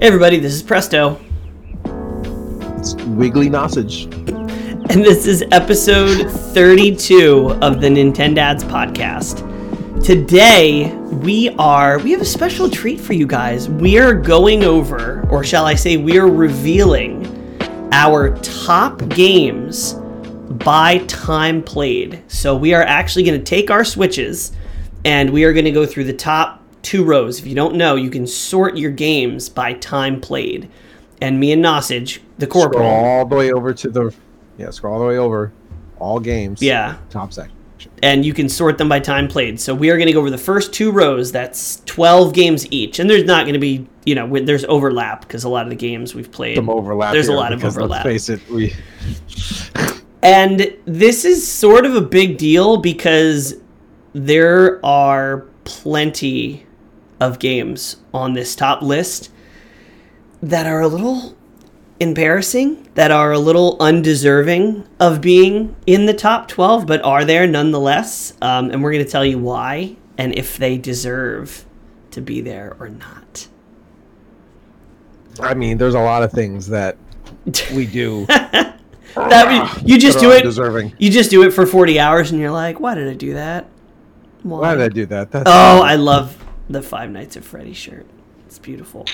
Hey everybody, this is Presto, It's Wiggly Nosage. and this is episode 32 of the Nintendads podcast. Today, we are we have a special treat for you guys. We are going over, or shall I say, we are revealing our top games by time played. So we are actually going to take our switches and we are going to go through the top two rows. If you don't know, you can sort your games by time played. And me and Nosage, the corporal, Scroll all the way over to the yeah. Scroll all the way over. All games. yeah, Top section. and you can sort them by time played. So we are going to go over the first two rows. That's 12 games each. And there's not going to be, you know, there's overlap because a lot of the games we've played. Some overlap. There's a lot of overlap. Let's face it. We And this is sort of a big deal because there are plenty of games on this top list that are a little embarrassing, that are a little undeserving of being in the top 12, but are there nonetheless. Um, and we're going to tell you why and if they deserve to be there or not. I mean, there's a lot of things that we do. That you just do it. Deserving. You just do it for 40 hours and you're like, why did I do that? Why did I do that? That's Oh, I love the Five Nights at Freddy shirt. It's beautiful.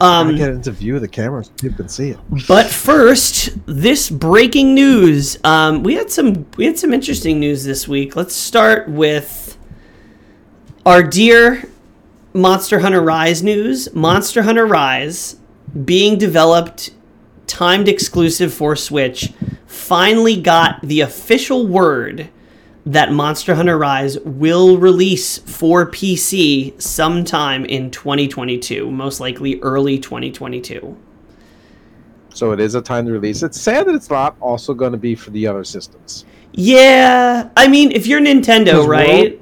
I Um, get into view of the camera so people can see it. but first, this breaking news. Um, we had some we had some interesting news this week. Let's start with our dear Monster Hunter Rise news. Monster Hunter Rise being developed, timed exclusive for Switch, finally got the official word that Monster Hunter Rise will release for PC sometime in 2022, most likely early 2022. So it is a timed release. It's sad that it's not also going to be for the other systems. Yeah, I mean, if you're Nintendo, right? World-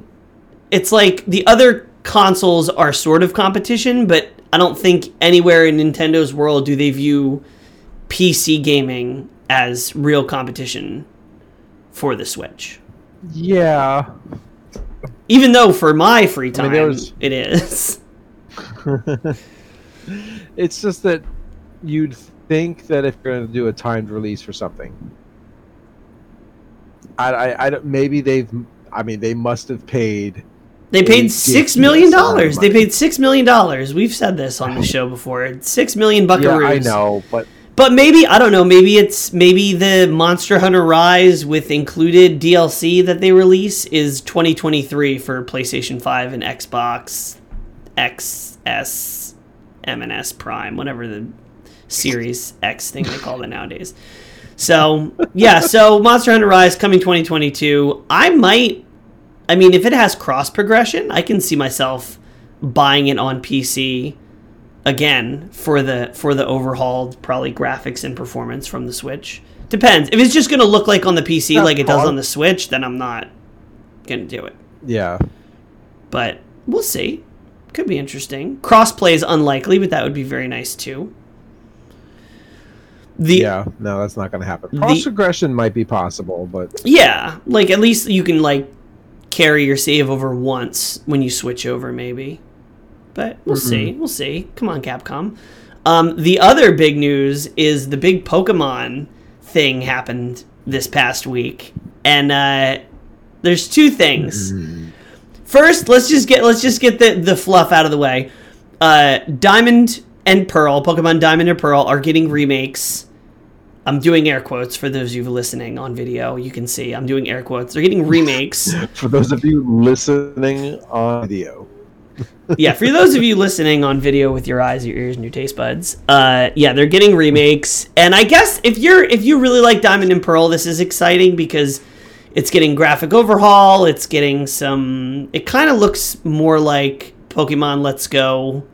It's like the other consoles are sort of competition, but I don't think anywhere in Nintendo's world do they view PC gaming as real competition for the Switch. Yeah. Even though for my free I time mean, was- it is. It's just that you'd think that if you're going to do a timed release for something, I, I, I don't, maybe they've, I mean, they must have paid. They paid six million dollars. They paid six million dollars. We've said this on the show before. Six million buckaroos. Yeah, I know, but But maybe I don't know. Maybe it's maybe the Monster Hunter Rise with included DLC that they release is 2023 for PlayStation 5 and Xbox XS, M&S Prime, whatever the Series X thing they call it nowadays. So yeah, so Monster Hunter Rise coming 2022. I might. I mean, if it has cross progression, I can see myself buying it on PC again for the for the overhauled probably graphics and performance from the Switch. Depends. If it's just gonna look like on the PC Yeah, like it does on the Switch, then I'm not gonna do it. yeah. But we'll see. Could be interesting. Crossplay is unlikely, but that would be very nice too. The yeah, no, that's not going to happen. Cross progression might be possible, but yeah, like at least you can like carry your save over once when you switch over, maybe. But we'll see. We'll see. Come on, Capcom. Um, the other big news is the big Pokemon thing happened this past week, and uh, there's two things. First, let's just get let's just get the the fluff out of the way. Uh, Diamond and Pearl, Pokemon Diamond and Pearl, are getting remakes. I'm doing air quotes for those of you listening on video. You can see I'm doing air quotes. They're getting remakes. for those of you listening on video, yeah, for those of you listening on video with your eyes, your ears, and your taste buds, uh, yeah, they're getting remakes. And I guess if you're if you really like Diamond and Pearl, this is exciting because it's getting graphic overhaul. It's getting some. It kind of looks more like Pokemon Let's Go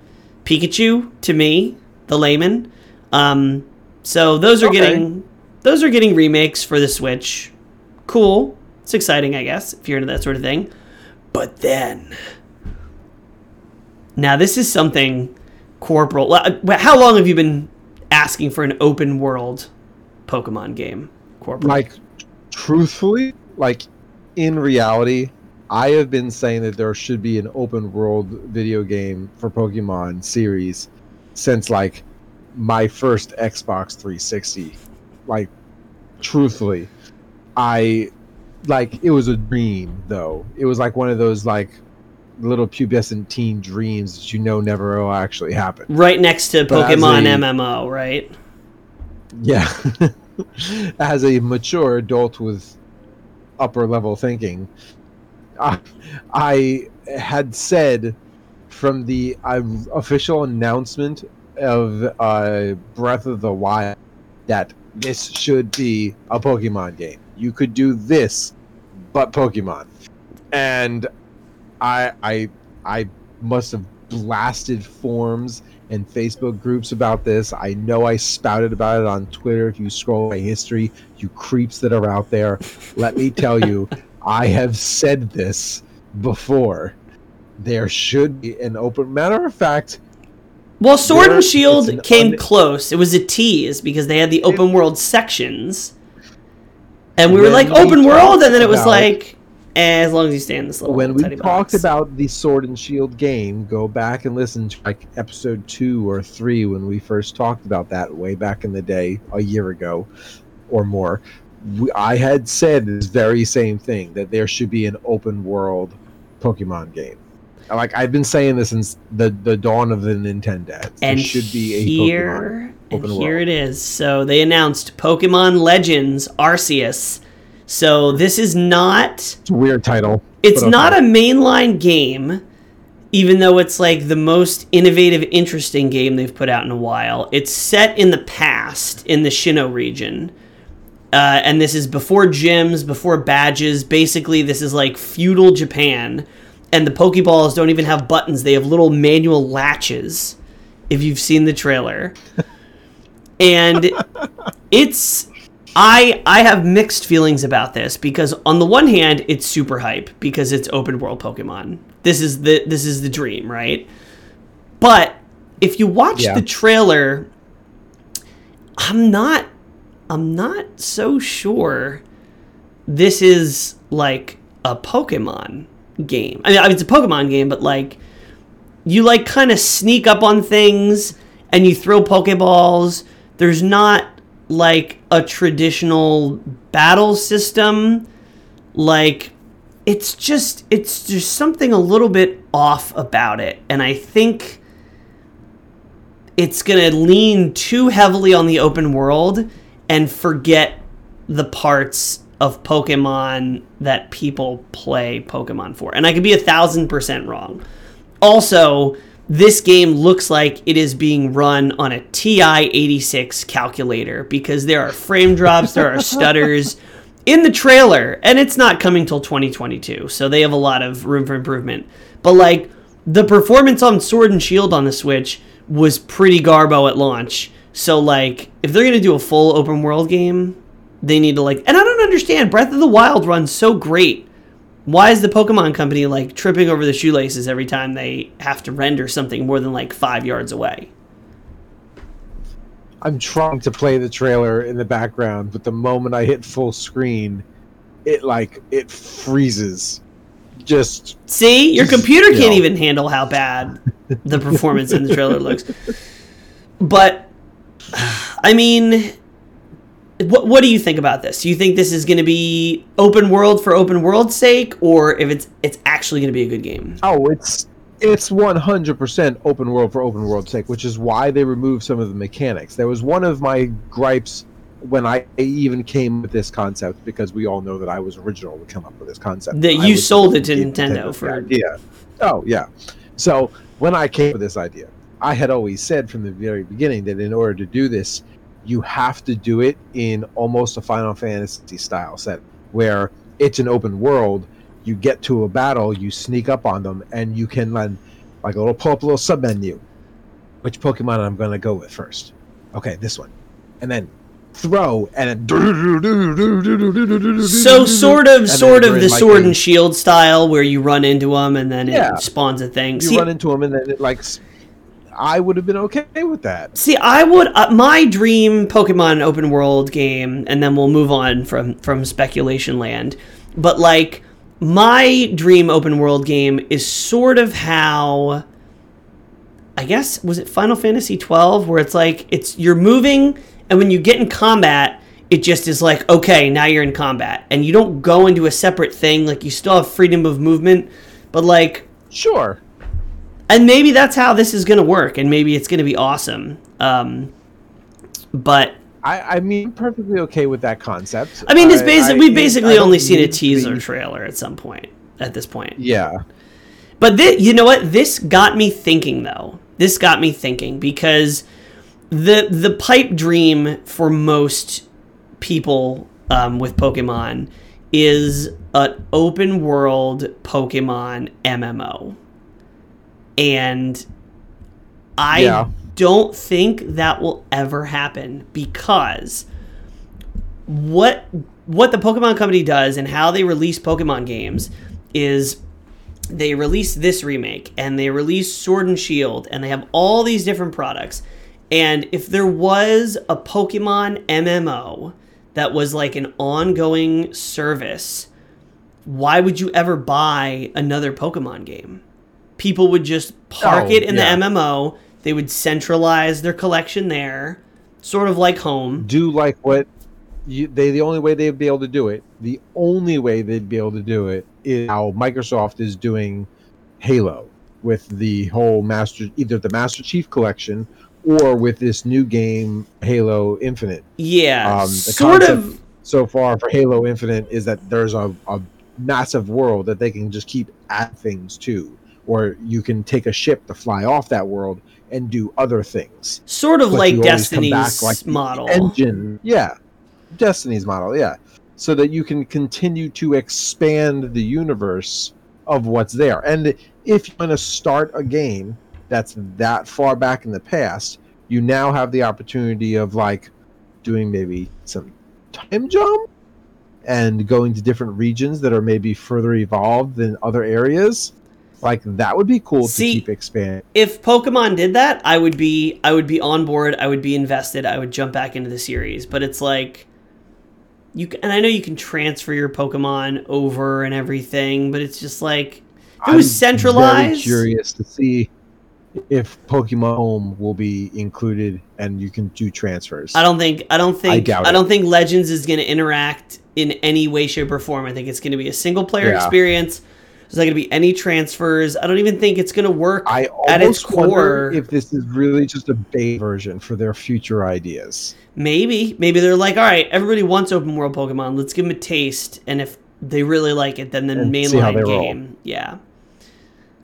Pikachu to me, the layman. Um, so those are Okay. getting those are getting remakes for the Switch. Cool. It's exciting, I guess, if you're into that sort of thing. But then now, this is something corporal. uh, How long have you been asking for an open world Pokemon game, corporal? like truthfully, like in reality, I have been saying that there should be an open world video game for Pokemon series since like my first Xbox 360. Like, truthfully, I like it was a dream though. It was like one of those like little pubescent teen dreams that you know never will actually happen. Right next to But Pokemon a- MMO, right? Yeah. As a mature adult with upper level thinking, I, I had said from the uh, official announcement of uh, Breath of the Wild that this should be a Pokemon game. You could do this, but Pokemon. And I I I must have blasted forums and Facebook groups about this. I know I spouted about it on Twitter. If you scroll my history, you creeps that are out there, let me tell you, I have said this before. There should be an open. Matter of fact, Well, Sword There- and Shield an came un- close. It was a tease because they had the open world sections. And we were like, open world? And then it was about- like, as long as you stay in this little when we talked box. about the Sword and Shield game, go back and listen to like episode two or three when we first talked about that way back in the day, a year ago or more. We, I had said this very same thing that there should be an open world Pokemon game. Like I've been saying this since the the dawn of the Nintendo. There and should be a Pokemon. here, and here world. it is. So they announced Pokemon Legends Arceus. So this is not It's a weird title. it's but not a mainline game even though it's like the most innovative interesting game they've put out in a while. It's set in the past in the Sinnoh region uh, and this is before gyms before badges. Basically this is like feudal japan and the pokeballs don't even have buttons. They have little manual latches if you've seen the trailer. And it's I I have mixed feelings about this because on the one hand it's super hype because it's open world Pokemon. This is the this is the dream, right? But if you watch Yeah. the trailer, I'm not I'm not so sure this is like a Pokemon game. I mean, I mean it's a Pokemon game, but like you like kind of sneak up on things and you throw Pokeballs. There's not like a traditional battle system. Like it's just it's just something a little bit off about it. And I think it's going to lean too heavily on the open world and forget the parts of Pokemon that people play Pokemon for. And I could be a thousand percent wrong. Also, this game looks like it is being run on a TI 86 calculator because there are frame drops, there are stutters in the trailer, and it's not coming till 2022, so they have a lot of room for improvement. But like the performance on Sword and Shield on the Switch was pretty garbo at launch. So like if they're gonna do a full open world game, they need to like and I don't understand, Breath of the Wild runs so great why is the Pokemon company like tripping over the shoelaces every time they have to render something more than like five yards away? I'm trying to play the trailer in the background, but the moment I hit full screen, it like it freezes. Just See, your Just, computer can't know. even handle how bad the performance in the trailer looks. But I mean, what what do you think about this? Do you think this is going to be open world for open world's sake, or if it's it's actually going to be a good game? oh, it's it's 100% open world for open world's sake, which is why they removed some of the mechanics. There was one of my gripes when I even came with this concept because we all know that I was original to come up with this concept. That you sold it to Nintendo the for- idea. Oh yeah. So when I came with this idea, I had always said from the very beginning that in order to do this, you have to do it in almost a Final Fantasy style set where it's an open world. You get to a battle, you sneak up on them, and you can then, like a little pull up a little sub menu. Which Pokemon I'm going to go with first? Okay, this one, and then throw and then. So sort of, sort of the like, sword a- and shield style, where you run into them and then Yeah. it spawns a thing. You See, run into them, and then it like. I would have been okay with that. See, I would uh, my dream Pokemon open world game, and then we'll move on from from speculation land. But like my dream open world game is sort of how I guess was it Final Fantasy 12 where it's like it's you're moving and when you get in combat it just is like okay now you're in combat and you don't go into a separate thing like you still have freedom of movement but like Sure. And maybe that's how this is going to work and maybe it's going to be awesome um, but I, I mean, perfectly okay with that concept. I mean, it's I- basic. I- We've I basically don't only seen a teaser be- trailer at some point. At this point, Yeah. but thi- you know what? This got me thinking, though. This got me thinking because the the pipe dream for most people um, with Pokemon is an open world Pokemon MMO, and I Yeah. don't think that will ever happen because what what the Pokemon Company does and how they release Pokemon games is they release this remake and they release Sword and Shield and they have all these different products. And if there was a Pokemon MMO that was like an ongoing service, why would you ever buy another Pokemon game? People would just park Oh, it in yeah. the MMO. They would centralize their collection there, sort of like home. Do like what you, they the only way they'd be able to do it. The only way they'd be able to do it is how Microsoft is doing Halo with the whole Master either the Master Chief collection or with this new game Halo Infinite. Yeah, Um, sort of. so far for Halo Infinite is that there's a, a massive world that they can just keep add things to, or you can take a ship to fly off that world and do other things. Sort of But like back Destiny's like model. engine. Yeah, Destiny's model. Yeah, so that you can continue to expand the universe of what's there. And if you want to start a game that's that far back in the past, you now have the opportunity of like doing maybe some time jump and going to different regions that are maybe further evolved than other areas. Like that would be cool See, to keep expanding. if Pokemon did that, I would be I would be on board. I would be invested. I would jump back into the series. But it's like you can, and I know you can transfer your Pokemon over and everything, but it's just like it was Very centralized. curious to see if Pokemon Home will be included and you can do transfers. I don't think I don't think I, doubt it. don't think Legends is going to interact in any way, shape, or form. I think it's going to be a single player Yeah. experience. There's not going to be any transfers. I don't even think it's going to work. I at its core- if this is really just a beta version for their future ideas. Maybe, maybe they're like, all right, everybody wants open world Pokemon. Let's give them a taste, and if they really like it, then the And see how mainline they roll. game, yeah.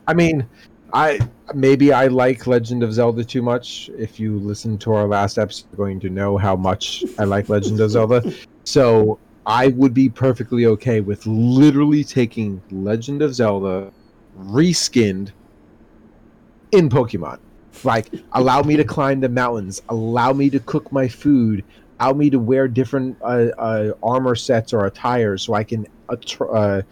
I mean, I maybe I like Legend of Zelda too much. If you listen to our last episode, you're going to know how much I like Legend of Zelda. So I would be perfectly okay with literally taking Legend of Zelda reskinned in Pokemon. Like, allow me to climb the mountains, allow me to cook my food, allow me to wear different uh, uh, armor sets or attire so I can uh, tra- uh,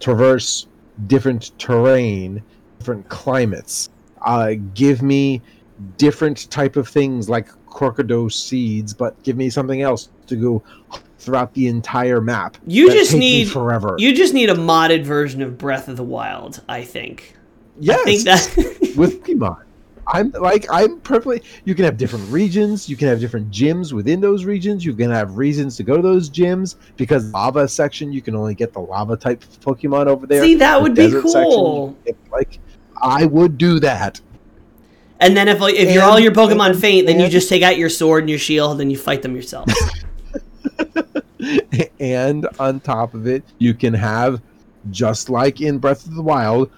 traverse different terrain, different climates. Uh, give me different type of things like crocodile seeds, but give me something else to go throughout the entire map. You just need forever. You just need a modded version of Breath of the Wild. I think. yes, I think that. with Pokemon. I'm like I'm perfectly. You can have different regions. You can have different gyms within those regions. You can have reasons to go to those gyms because lava section you can only get the lava type Pokemon over there. See, that The would be desert section, cool. like I would do that. And then if if you're all your Pokemon and- faint, then you just take out your sword and your shield, and then you fight them yourself. and on top of it, you can have just like in Breath of the Wild,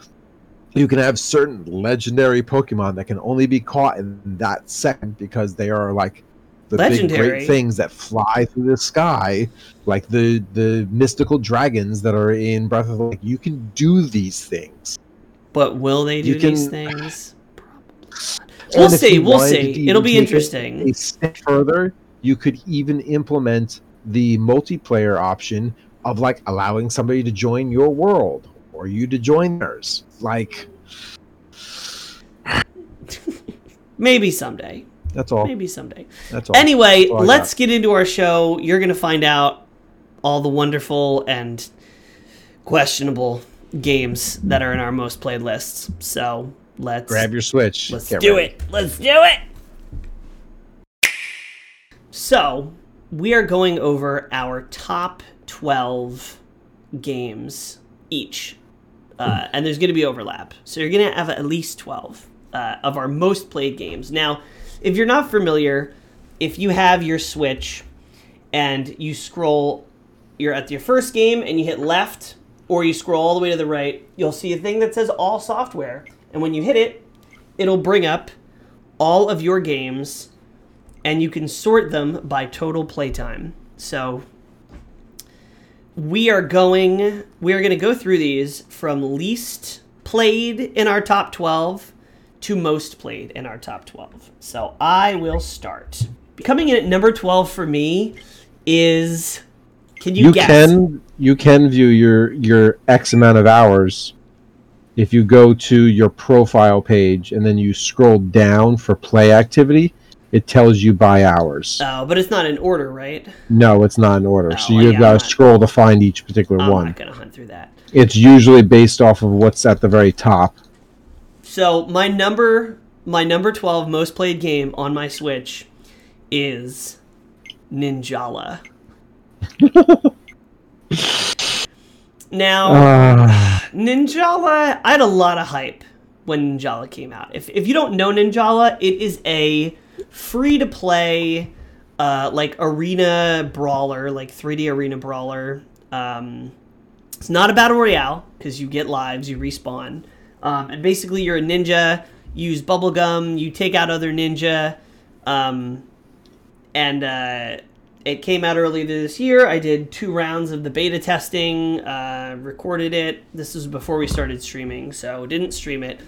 you can have certain legendary Pokemon that can only be caught in that second because they are like the big great things that fly through the sky, like the the mystical dragons that are in Breath of the Wild. You can do these things. but will they do You these can- things? We'll see. We'll see. It'll be interesting. a step further, you could even implement the multiplayer option of like allowing somebody to join your world or you to join theirs. Like Maybe someday. that's all. Maybe someday. That's all. Anyway, all let's get into our show. You're going to find out all the wonderful and questionable games that are in our most played lists. So let's Grab your Switch. Let's Get do ready. it. Let's do it. So, we are going over our top 12 games each. Uh, and there's going to be overlap. So, you're going to have at least 12 uh, of our most played games. Now, if you're not familiar, if you have your Switch and you scroll, you're at your first game and you hit left, or you scroll all the way to the right, you'll see a thing that says all software. And when you hit it, it'll bring up all of your games and you can sort them by total playtime. So we are going we are going to go through these from least played in our top 12 to most played in our top 12. So I will start. Coming in at number 12 for me is can you, You guess? can you can view your your X amount of hours if you go to your profile page and then you scroll down for play activity. It tells you by hours. Oh, but it's not in order, right? No, it's not in order. so Oh, you've yeah, got to scroll to find each particular one. I'm not going to hunt through that. It's usually based off of what's at the very top. So my number my number 12 most played game on my Switch is Ninjala. now, Ah, Ninjala, I had a lot of hype when Ninjala came out. If, if you don't know Ninjala, it is a free to play, uh, like arena brawler, like 3D arena brawler. Um, it's not a battle royale because you get lives, you respawn, um, and basically you're a ninja. You use bubblegum, you take out other ninja, um, and uh, it came out earlier this year. I did two rounds of the beta testing, uh, recorded it. This was before we started streaming, so didn't stream it.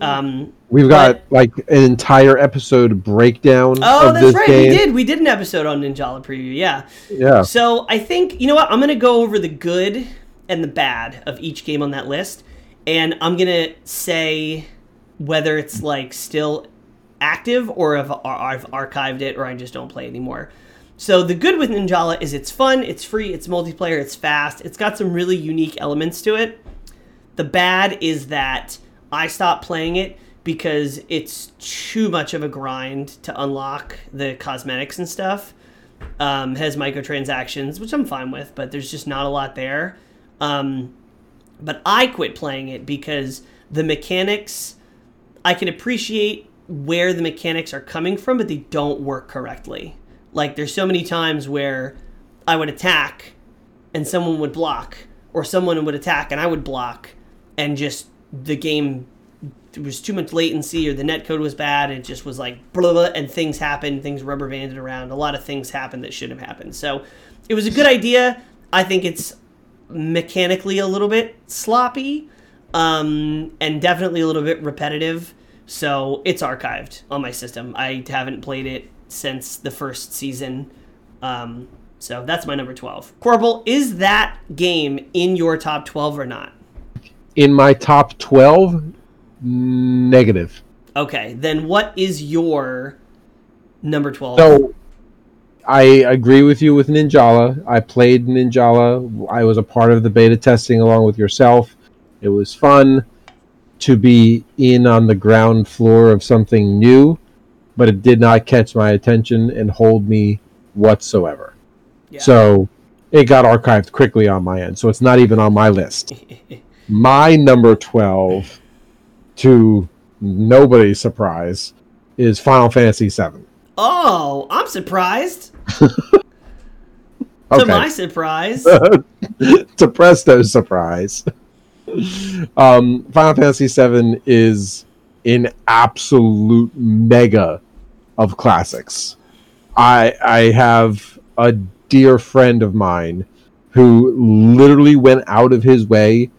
Um, we've got but- like an entire episode breakdown oh, of that's this right, game. we did. We did an episode on Ninjala preview. Yeah. Yeah. So I think you know what I'm gonna go over the good and the bad of each game on that list, and I'm gonna say whether it's like still active or if I've archived it or I just don't play anymore. So the good with Ninjala is it's fun, it's free, it's multiplayer, it's fast, it's got some really unique elements to it. The bad is that I stopped playing it because it's too much of a grind to unlock the cosmetics and stuff. Um, has microtransactions, which I'm fine with, but there's just not a lot there. Um, but I quit playing it because the mechanics, I can appreciate where the mechanics are coming from, but they don't work correctly. Like there's so many times where I would attack and someone would block, or someone would attack and I would block, and just the game there was too much latency or the net code was bad. It just was like blah, blah, and things happened, things rubber banded around. A lot of things happened that shouldn't have happened. So it was a good idea. I think it's mechanically a little bit sloppy um, and definitely a little bit repetitive. So it's archived on my system. I haven't played it since the first season. Um, so that's my number 12. Corporal, is that game in your top 12 or not? In my top 12, negative. Okay, then what is your number 12? So I agree with you with Ninjala. I played Ninjala. I was a part of the beta testing along with yourself. It was fun to be in on the ground floor of something new, but it did not catch my attention and hold me whatsoever. Yeah. So it got archived quickly on my end. So it's not even on my list. my number 12 to nobody's surprise is Final Fantasy 7. oh, I'm surprised. To my surprise. to Presto's surprise. Um, Final Fantasy VII is an absolute mega of classics. I I have a dear friend of mine who literally went out of his way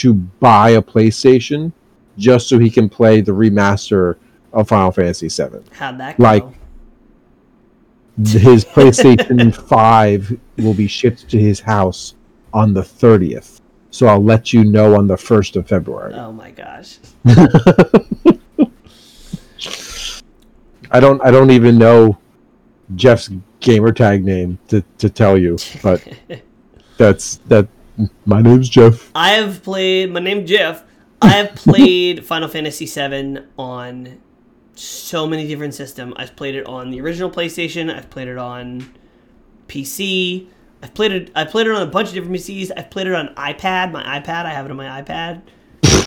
to buy a PlayStation just so he can play the remaster of Final Fantasy VII. How'd that go? Like- His PlayStation 5 will be shipped to his house on the 30th. So I'll let you know on the 1st of February. oh my gosh. I don't I don't even know Jeff's gamer tag name to, to tell you, but that's that my name's Jeff. I have played. My name's Jeff. I have played Final Fantasy VII on so many different systems. I've played it on the original PlayStation. I've played it on PC. I've played it. I've played it on a bunch of different PCs. I've played it on iPad. My iPad. I have it on my iPad,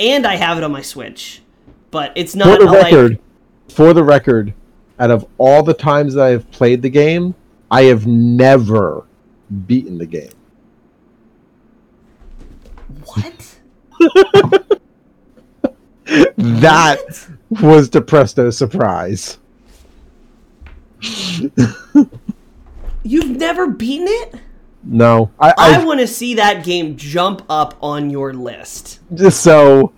and I have it on my Switch. But it's not For the a, like record, for the record, out of all the times that I have played the game, I have never beaten the game. what? That was the presto surprise. You've never beaten it? No, I, I I want to see that game jump up on your list. just so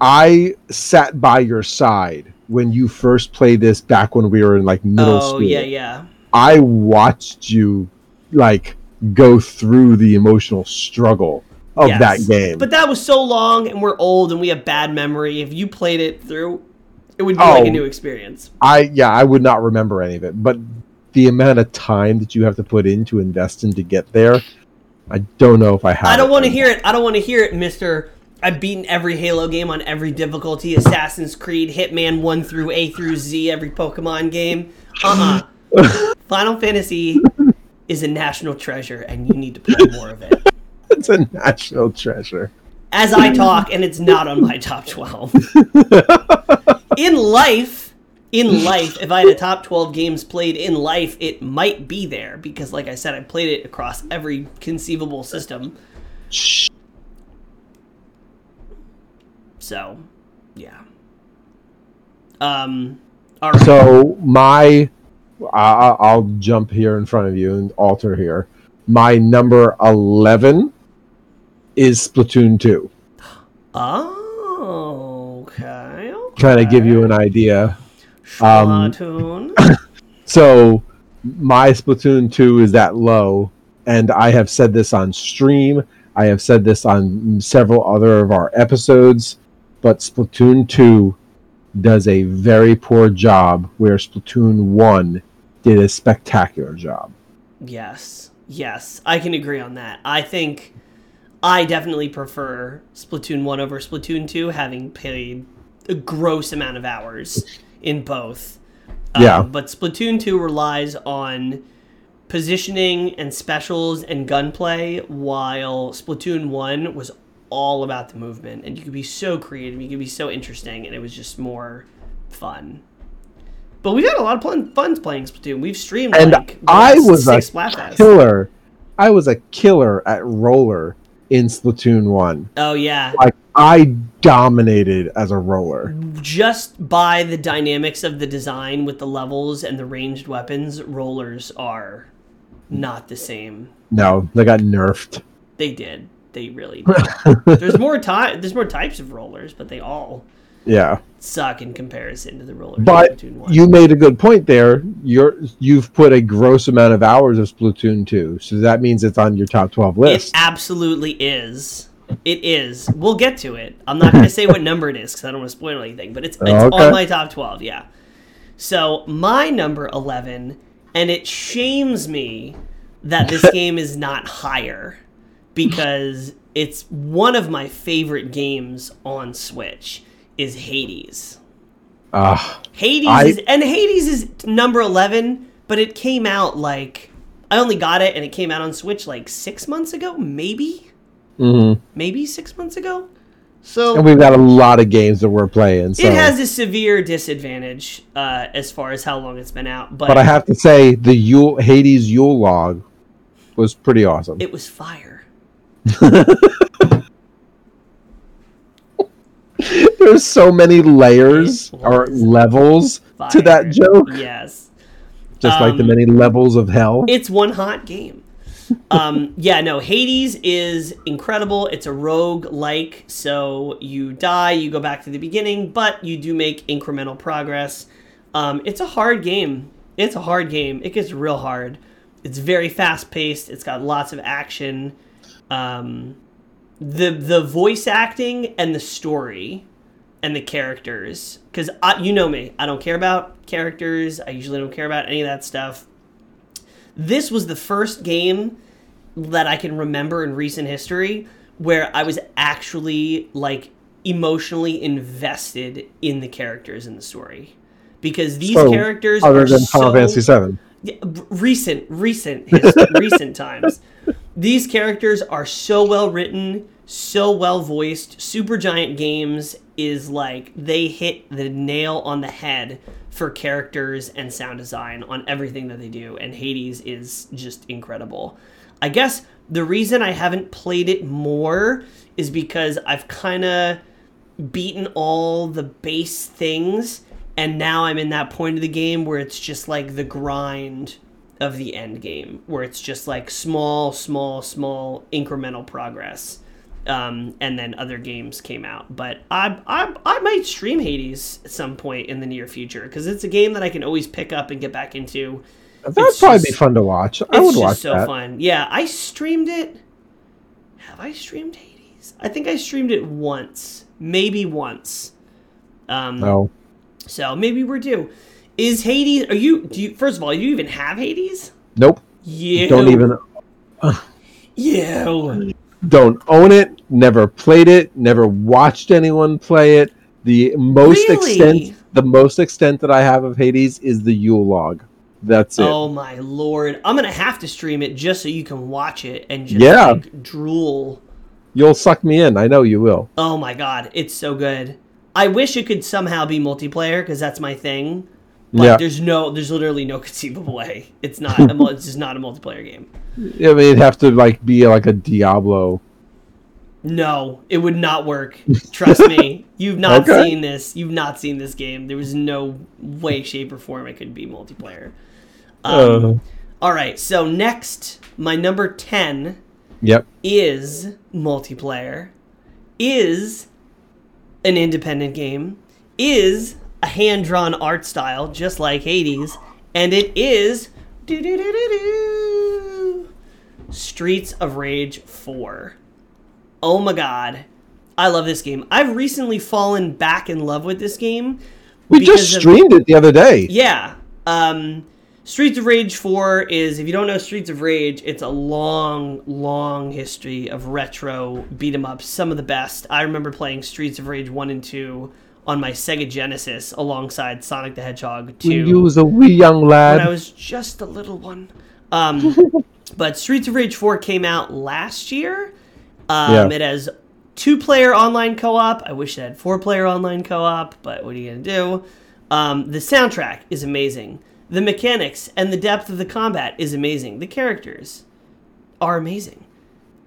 I sat by your side when you first played this back when we were in like middle oh school. Oh, yeah, yeah. I watched you like go through the emotional struggle of Yes. that game. But that was so long, and we're old, and we have bad memory. If you played it through, it would be like Oh. a new experience. I yeah, I would not remember any of it, but the amount of time that you have to put in to invest in to get there, I don't know if I have. I don't want to hear it. I don't want to hear it, Mister. I've beaten every Halo game on every difficulty: Assassin's Creed, Hitman one through A through Z, every Pokemon game. Uh uh Final Fantasy is a national treasure, and you need to play more of it. It's a national treasure. As I talk, and it's not on my top twelve. in life, in life, if I had a top 12 games played in life, it might be there because, like I said, I played it across every conceivable system. So, yeah. Um, all right. So my, I, I'll jump here in front of you and alter here. My number eleven is Splatoon two. oh, okay. okay. Trying to give you an idea. um, Splatoon. So my Splatoon 2 is that low, and I have said this on stream. I have said this on several other of our episodes, but Splatoon 2 does a very poor job where Splatoon 1 did a spectacular job. Yes, yes, I can agree on that. I think I definitely prefer Splatoon 1 over Splatoon 2, having played a gross amount of hours in both. Yeah. Um, but Splatoon 2 relies on positioning and specials and gunplay, while Splatoon 1 was all about the movement. And you could be so creative, you could be so interesting, and it was just more fun. But we've had a lot of fun, fun playing Splatoon. We've streamed And like I was a killer. I was a killer at roller in Splatoon 1. Oh yeah, Like I dominated as a roller. just by the dynamics of the design with the levels and the ranged weapons, rollers are not the same. No, they got nerfed. They did. They really did. there's more ty- There's more types of rollers, but they all Yeah. suck in comparison to the rollers. But Splatoon 1. you made a good point there. You're you've put a gross amount of hours of Splatoon 2, so that means it's on your top 12 list. It absolutely is. It is. We'll get to it. I'm not going to say what number it is because I don't want to spoil anything, but it's, it's Okay. on my top 12, yeah. So, my number 11, and it shames me that this game is not higher because it's one of my favorite games on Switch is Hades. Ah, Hades I- is and Hades is number 11, but it came out like I only got it and it came out on Switch like 6 months ago, maybe? mhm. maybe six months ago. So and we've got a lot of games that we're playing. So. it has a severe disadvantage uh, as far as how long it's been out, but, but I have to say, the Yule Hades Yule log was pretty awesome. it was fire. There's so many layers or levels Fire. to that joke, Yes, just like the Um, many levels of hell. it's one hot game. um, yeah, no, Hades is incredible. It's a rogue like, so you die, you go back to the beginning, but you do make incremental progress. Um, it's a hard game. It's a hard game. It gets real hard. It's very fast paced. It's got lots of action. Um, the the voice acting and the story and the characters, because you know me, I don't care about characters. I usually don't care about any of that stuff this was the first game that I can remember in recent history where I was actually like emotionally invested in the characters in the story because these So, characters Other than so Final Fantasy Seven. recent recent his- recent times these characters are so well written so well voiced Supergiant Games is like they hit the nail on the head for characters and sound design on everything that they do and hades is just incredible. I guess the reason i haven't played it more is because i've kind of beaten all the base things and now I'm in that point of the game where it's just like the grind of the end game where it's just like small small small incremental progress um, and then other games came out but I, I, I might stream hades at some point in the near future because it's a game that i can always pick up and get back into That'd It's probably just- be fun to watch. I would watch so that. fun. Yeah, I streamed it. Have I streamed Hades? I think I streamed it once, maybe once. Um, No, So maybe we're due. Is Hades? Are you? Do you? First of all, do you even have Hades? nope. You Don't even. You. Don't own it. Never played it. Never watched anyone play it. The most Really? extent, the most extent that I have of Hades is the Yule log. That's it. Oh my lord! I'm gonna have to stream it just so you can watch it and just Yeah. like, drool. You'll suck me in. I know you will. Oh my god, it's so good. I wish it could somehow be multiplayer because that's my thing. But Yeah. there's no, there's literally no conceivable way. It's not. A, it's just not a multiplayer game. I mean, it'd have to like be like a Diablo. No, it would not work. Trust me. You've not Okay. seen this. You've not seen this game. There was no way, shape, or form it could be multiplayer. Um, Uh, all right. So next, my number ten yep. is multiplayer, is an independent game, is a hand drawn art style, just like Hades, and it is Streets of Rage 4. Oh my god. I love this game. I've recently fallen back in love with this game. We just of- streamed it the other day. yeah. Um, Streets of Rage 4 is, if you don't know Streets of Rage, it's a long, long history of retro beat 'em ups. Some of the best. I remember playing Streets of Rage 1 and 2 on my Sega Genesis alongside Sonic the Hedgehog 2 When you was a wee young when I was just a little one. Um, but Streets of Rage 4 came out last year. Um, Yeah. It has two player online co op. I wish it had four player online co op, but what are you going to do? Um, the soundtrack is amazing. The mechanics and the depth of the combat is amazing. The characters are amazing.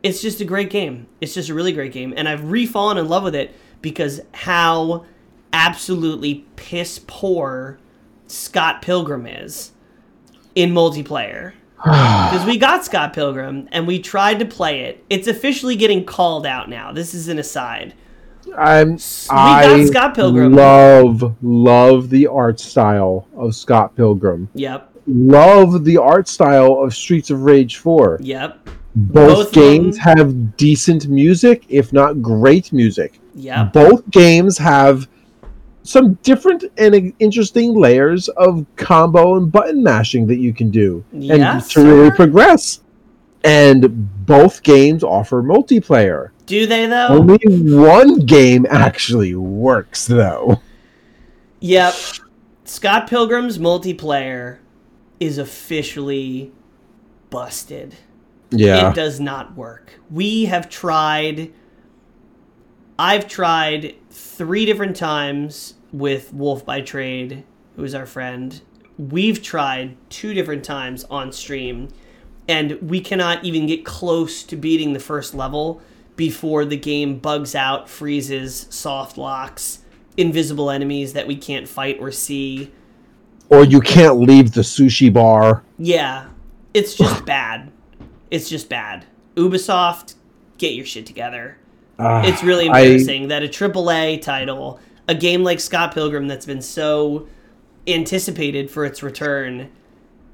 It's just a great game. It's just a really great game. And I've re fallen in love with it because how absolutely piss poor Scott Pilgrim is in multiplayer. Because we got Scott Pilgrim and we tried to play it. It's officially getting called out now. This is an aside. I'm. we got I Scott Pilgrim. love love the art style of Scott Pilgrim. Yep. Love the art style of Streets of Rage Four. Yep. Both, Both games have decent music, if not great music. Yep. Both games have some different and interesting layers of combo and button mashing that you can do and to really progress. And both games offer multiplayer. Do they though? Only one game actually works, though. Yep. Scott Pilgrim's multiplayer is officially busted. Yeah. It does not work. We have tried. I've tried three different times with Wolf by Trade, who is our friend. We've tried two different times on stream, and we cannot even get close to beating the first level before the game bugs out, freezes, soft locks, invisible enemies that we can't fight or see. or you can't leave the sushi bar. Yeah, it's just bad. It's just bad. Ubisoft, get your shit together. Ah, It's really I- embarrassing that a AAA title, a game like Scott Pilgrim that's been so anticipated for its return,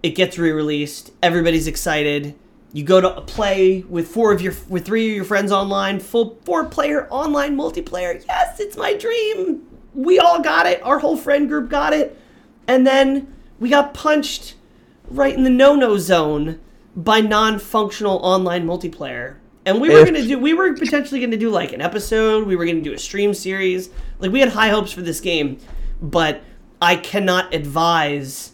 it gets re-released. Everybody's excited. You go to play with four of your with three of your friends online, full four-player online multiplayer. Yes, it's my dream. We all got it. Our whole friend group got it. And then we got punched right in the no-no zone by non-functional online multiplayer. And we were If- gonna do we were potentially gonna do like an episode, we were gonna do a stream series. Like we had high hopes for this game, but I cannot advise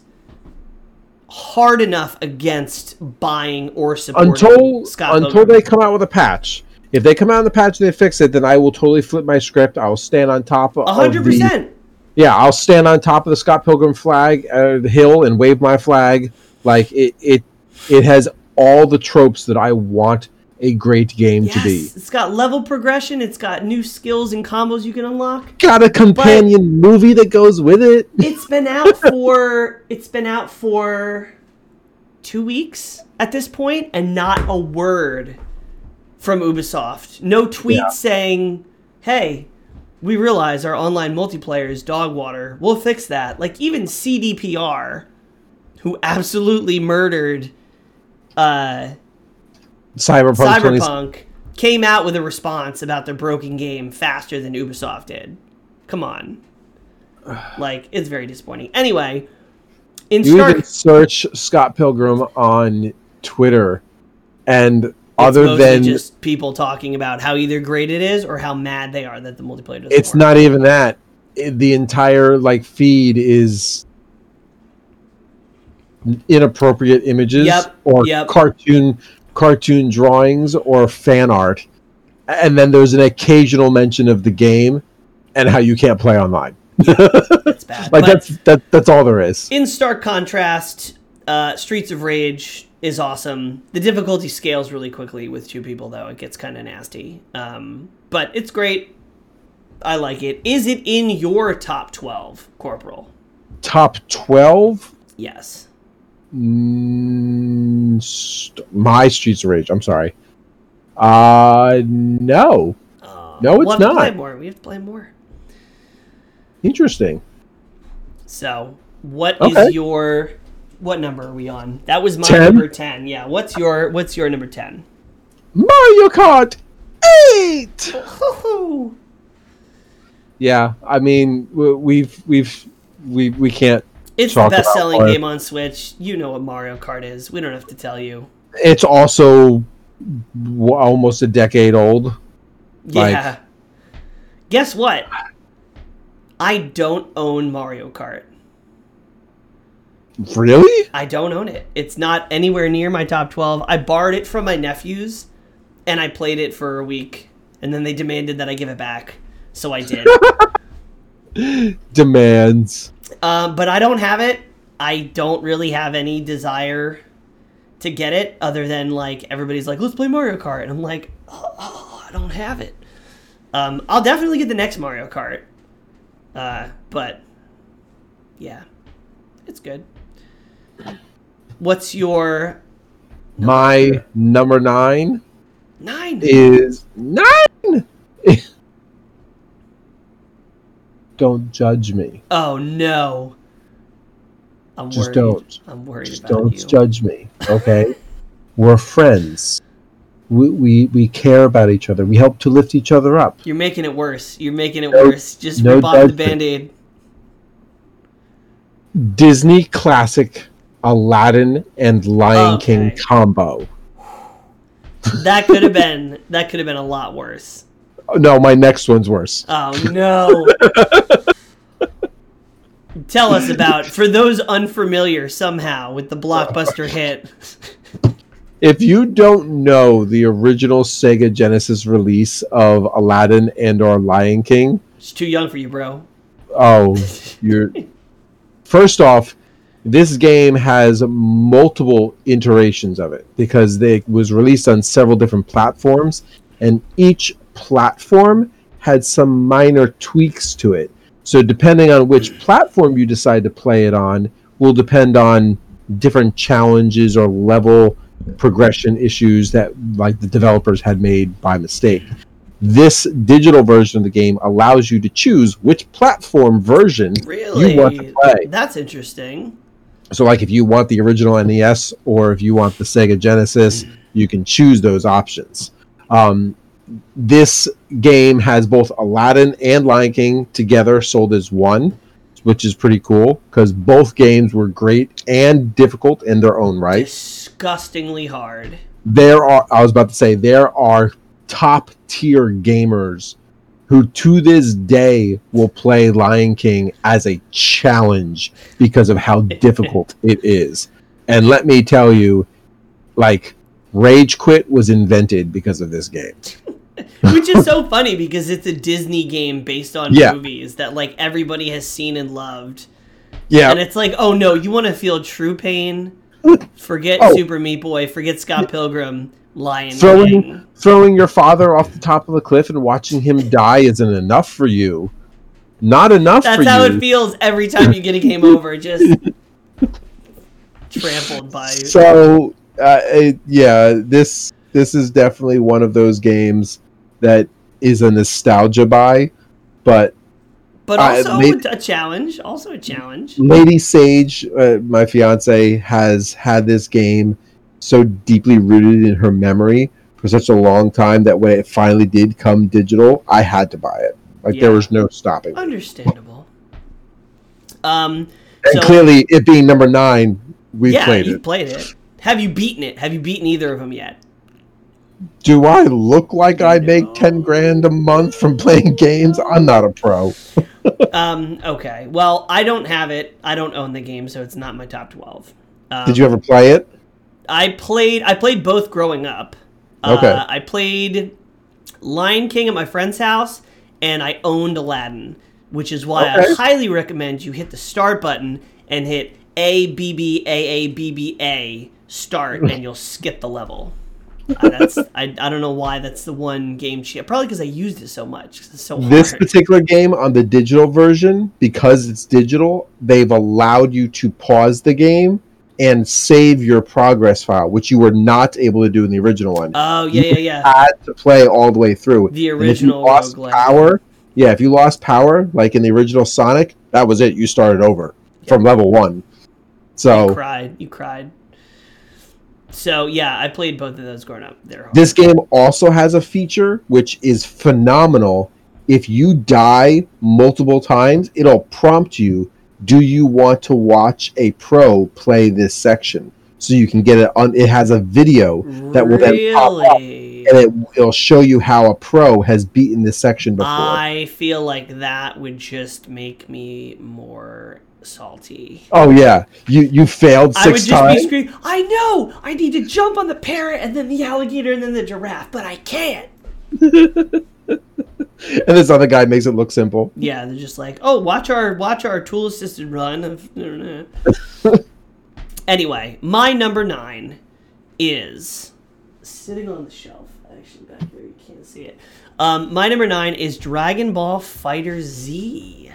hard enough against buying or supporting until Scott until Pilgrim. they come out with a patch. If they come out in the patch and they fix it, then I will totally flip my script. I will stand on top of hundred percent. Yeah, I'll stand on top of the Scott Pilgrim flag, uh, the hill, and wave my flag. Like it, it, it has all the tropes that I want a great game to be. Yes, it's got level progression. It's got new skills and combos you can unlock. Got a companion movie that goes with it. It's been out for it's been out for two weeks at this point, and not a word from Ubisoft. No tweet Yeah. saying, "Hey, we realize our online multiplayer is dog water. We'll fix that." Like even CDPR, who absolutely murdered uh, Cyberpunk, 20 came out with a response about their broken game faster than Ubisoft did. Come on. Like, it's very disappointing. Anyway, in You even search Scott Pilgrim on Twitter, and it's other than just people talking about how either great it is or how mad they are that the multiplayer doesn't it's work. not even that. It- the entire like feed is inappropriate images Yep, or yep. cartoon cartoon drawings or fan art, and then there's an occasional mention of the game and how you can't play online. It's bad. Like But that's that that's all there is. in stark contrast, uh, Streets of Rage is awesome. The difficulty scales really quickly with two people, though. It gets kind of nasty. Um, but it's great. I like it. Is it in your top 12, Corporal? Top twelve. Yes. Mm, st- my Streets of Rage. I'm sorry. Uh, no. Uh, No, we'll it's have to play not. more. We have to play more. Interesting. So, what is Okay. your what number are we on? That was my 10? number 10. Yeah. What's your what's your number 10? Mario Kart Eight. Yeah, I mean we've we've we we can't. It's the best selling game on Switch. You know what Mario Kart is. We don't have to tell you. It's also almost a decade old. Like- Yeah. Guess what? I don't own Mario Kart. Really? I don't own it. It's not anywhere near my top 12. I borrowed it from my nephews and I played it for a week and then they demanded that I give it back. So I did. Demands. Um, but I don't have it. I don't really have any desire to get it other than like everybody's like, let's play Mario Kart. And I'm like, oh, oh, I don't have it. Um, I'll definitely get the next Mario Kart. Uh, but yeah, it's good. What's your My number nine nine? is nine. don't judge me. Oh no. I'm Just worried. don't. I'm worried Just don't you. judge me, okay? We're friends. We, we we care about each other. We help to lift each other up. You're making it worse. You're making it No- worse. Just no rip off the band-aid. Disney classic Aladdin and Lion Okay. King combo. That could have been that could have been a lot worse. No, my next one's worse. Oh no. Tell us about for those unfamiliar somehow with the blockbuster hit. If you don't know the original Sega Genesis release of Aladdin and or Lion King, It's too young for you, bro. oh, you're First off, this game has multiple iterations of it because it was released on several different platforms and each platform had some minor tweaks to it. So depending on which platform you decide to play it on will depend on different challenges or level progression issues that like the developers had made by mistake. This digital version of the game allows you to choose which platform version Really? you want to play. That's interesting. So, like, if you want the original NES or if you want the Sega Genesis, you can choose those options. Um, this game has both Aladdin and Lion King together sold as one, which is pretty cool because both games were great and difficult in their own right. Disgustingly hard. there are I was about to say there are top tier gamers who to this day will play Lion King as a challenge because of how difficult it is. And let me tell you, like Rage Quit was invented because of this game. Which is so funny because it's a Disney game based on Yeah. movies that like everybody has seen and loved. Yeah, And it's like, oh no, you want to feel true pain? Forget Oh. Super Meat Boy, forget Scott Pilgrim, Lion King. throwing throwing your father off the top of the cliff and watching him die isn't enough for you. Not enough That's for how you. it feels every time you get a game over, just trampled by So uh, it, yeah, this this is definitely one of those games that is a nostalgia buy, but But also a challenge. Also a challenge. Lady Sage, uh, my fiance, has had this game so deeply rooted in her memory for such a long time that when it finally did come digital, I had to buy it. Like there was no stopping. Understandable. Um, And so clearly, it being number nine, we yeah, played you it. played it. Have you beaten it? Have you beaten either of them yet? Do I look like I make ten grand a month from playing games? I'm not a pro. Um, okay. Well, I don't have it. I don't own the game, so it's not my top twelve. Um, Did you ever play it? I played. I played both growing up. Okay. Uh, I played Lion King at my friend's house, and I owned Aladdin, which is why I highly recommend you hit the start button and hit A B B A A B B A start, and you'll skip the level. Uh, that's I, I don't know why that's the one game cheat. Probably because I used it so much. It's so This hard. particular game on the digital version, because it's digital, they've allowed you to pause the game and save your progress file, which you were not able to do in the original one. Oh yeah yeah yeah. had to play all the way through. The you original lost roguelike. power, yeah, if you lost power, like in the original Sonic, that was it. You started over from level one. So you cried. You cried. So yeah, I played both of those growing up. This game also has a feature which is phenomenal. If you die multiple times, it'll prompt you, do you want to watch a pro play this section? So you can get it on it has a video that will then pop up and it'll show you how a pro has beaten this section before. I feel like that would just make me more salty. oh yeah. You you failed six I would just times. be screaming, I know! I need to jump on the parrot and then the alligator and then the giraffe, but I can't. and this other guy makes it look simple. Yeah, they're just like, oh, watch our watch our tool assisted run of Anyway, my number nine is sitting on the shelf. Actually, back here you can't see it. Um, my number nine is Dragon Ball FighterZ.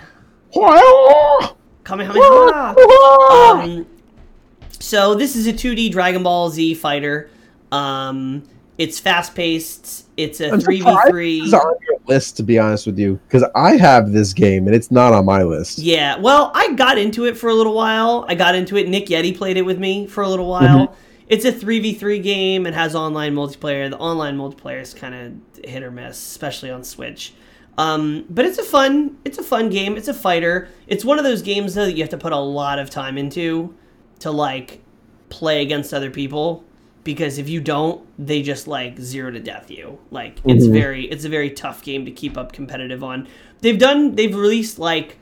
Kamehameha. Um, so this is a 2D Dragon Ball Z fighter. Um, it's fast paced. It's a three v three. It's on your list, to be honest with you, because I have this game and it's not on my list. Yeah, well, I got into it for a little while. I got into it. Nick Yeti played it with me for a little while. It's a 3v3 game. It has online multiplayer. The online multiplayer is kind of hit or miss, especially on Switch. Um, but it's a fun it's a fun game. It's a fighter. It's one of those games though that you have to put a lot of time into to like play against other people because if you don't, they just like zero to death you. Like it's Mhm. very it's a very tough game to keep up competitive on. They've done they've released like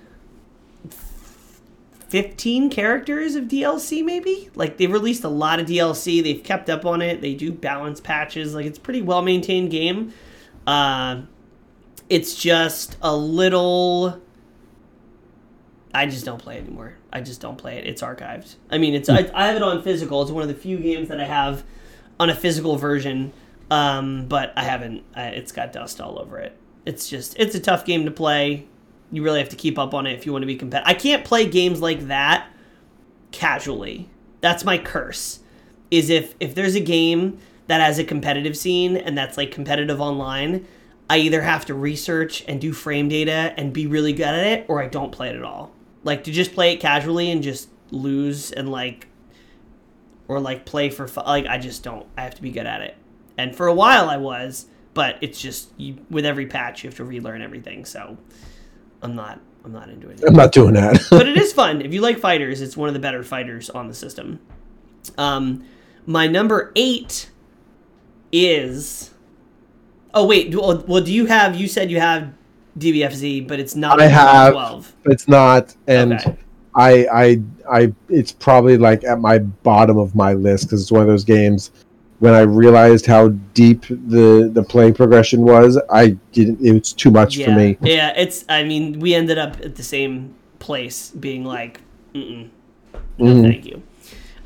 15 characters of DLC maybe like they've released a lot of DLC they've kept up on it they do balance patches like it's a pretty well maintained game uh, it's just a little I just don't play anymore I just don't play it it's archived I mean it's I, I have it on physical it's one of the few games that I have on a physical version um, but I haven't I, it's got dust all over it it's just it's a tough game to play you really have to keep up on it if you want to be competitive. I can't play games like that casually. That's my curse. Is if if there's a game that has a competitive scene and that's like competitive online, I either have to research and do frame data and be really good at it or I don't play it at all. Like to just play it casually and just lose and like or like play for fu- like I just don't. I have to be good at it. And for a while I was, but it's just you, with every patch you have to relearn everything. So I'm not I'm not into it. I'm not doing that. but it is fun. If you like fighters, it's one of the better fighters on the system. Um, my number eight is. Oh wait, well, do you have? You said you have DBFZ, but it's not. I in the top have. twelve. It's not, and Okay. I, I, I. It's probably like at my bottom of my list because it's one of those games. When I realized how deep the the play progression was, I didn't. It was too much yeah. for me. Yeah, it's. I mean, we ended up at the same place, being like, Mm-mm, no, Mhm. thank you.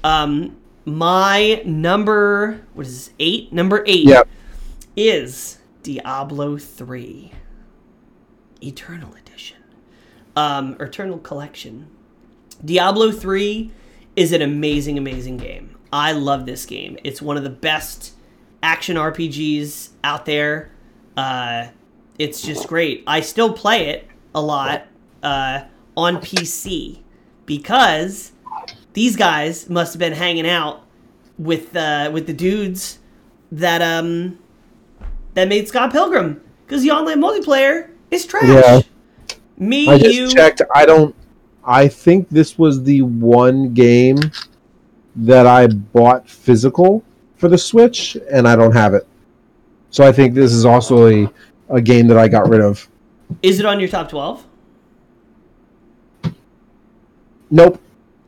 Um, my number, what is this? Eight. Number eight Yep. is Diablo three, Eternal Edition, um, or Eternal Collection. Diablo 3 is an amazing, amazing game. I love this game. It's one of the best action RPGs out there. Uh, it's just great. I still play it a lot uh, on PC because these guys must have been hanging out with uh, with the dudes that um that made Scott Pilgrim because the online multiplayer is trash. Yeah. Me, I just you, checked. I don't. I think this was the one game that I bought physical for the Switch, and I don't have it. So I think this is also a, a game that I got rid of. is it on your top twelve? Nope.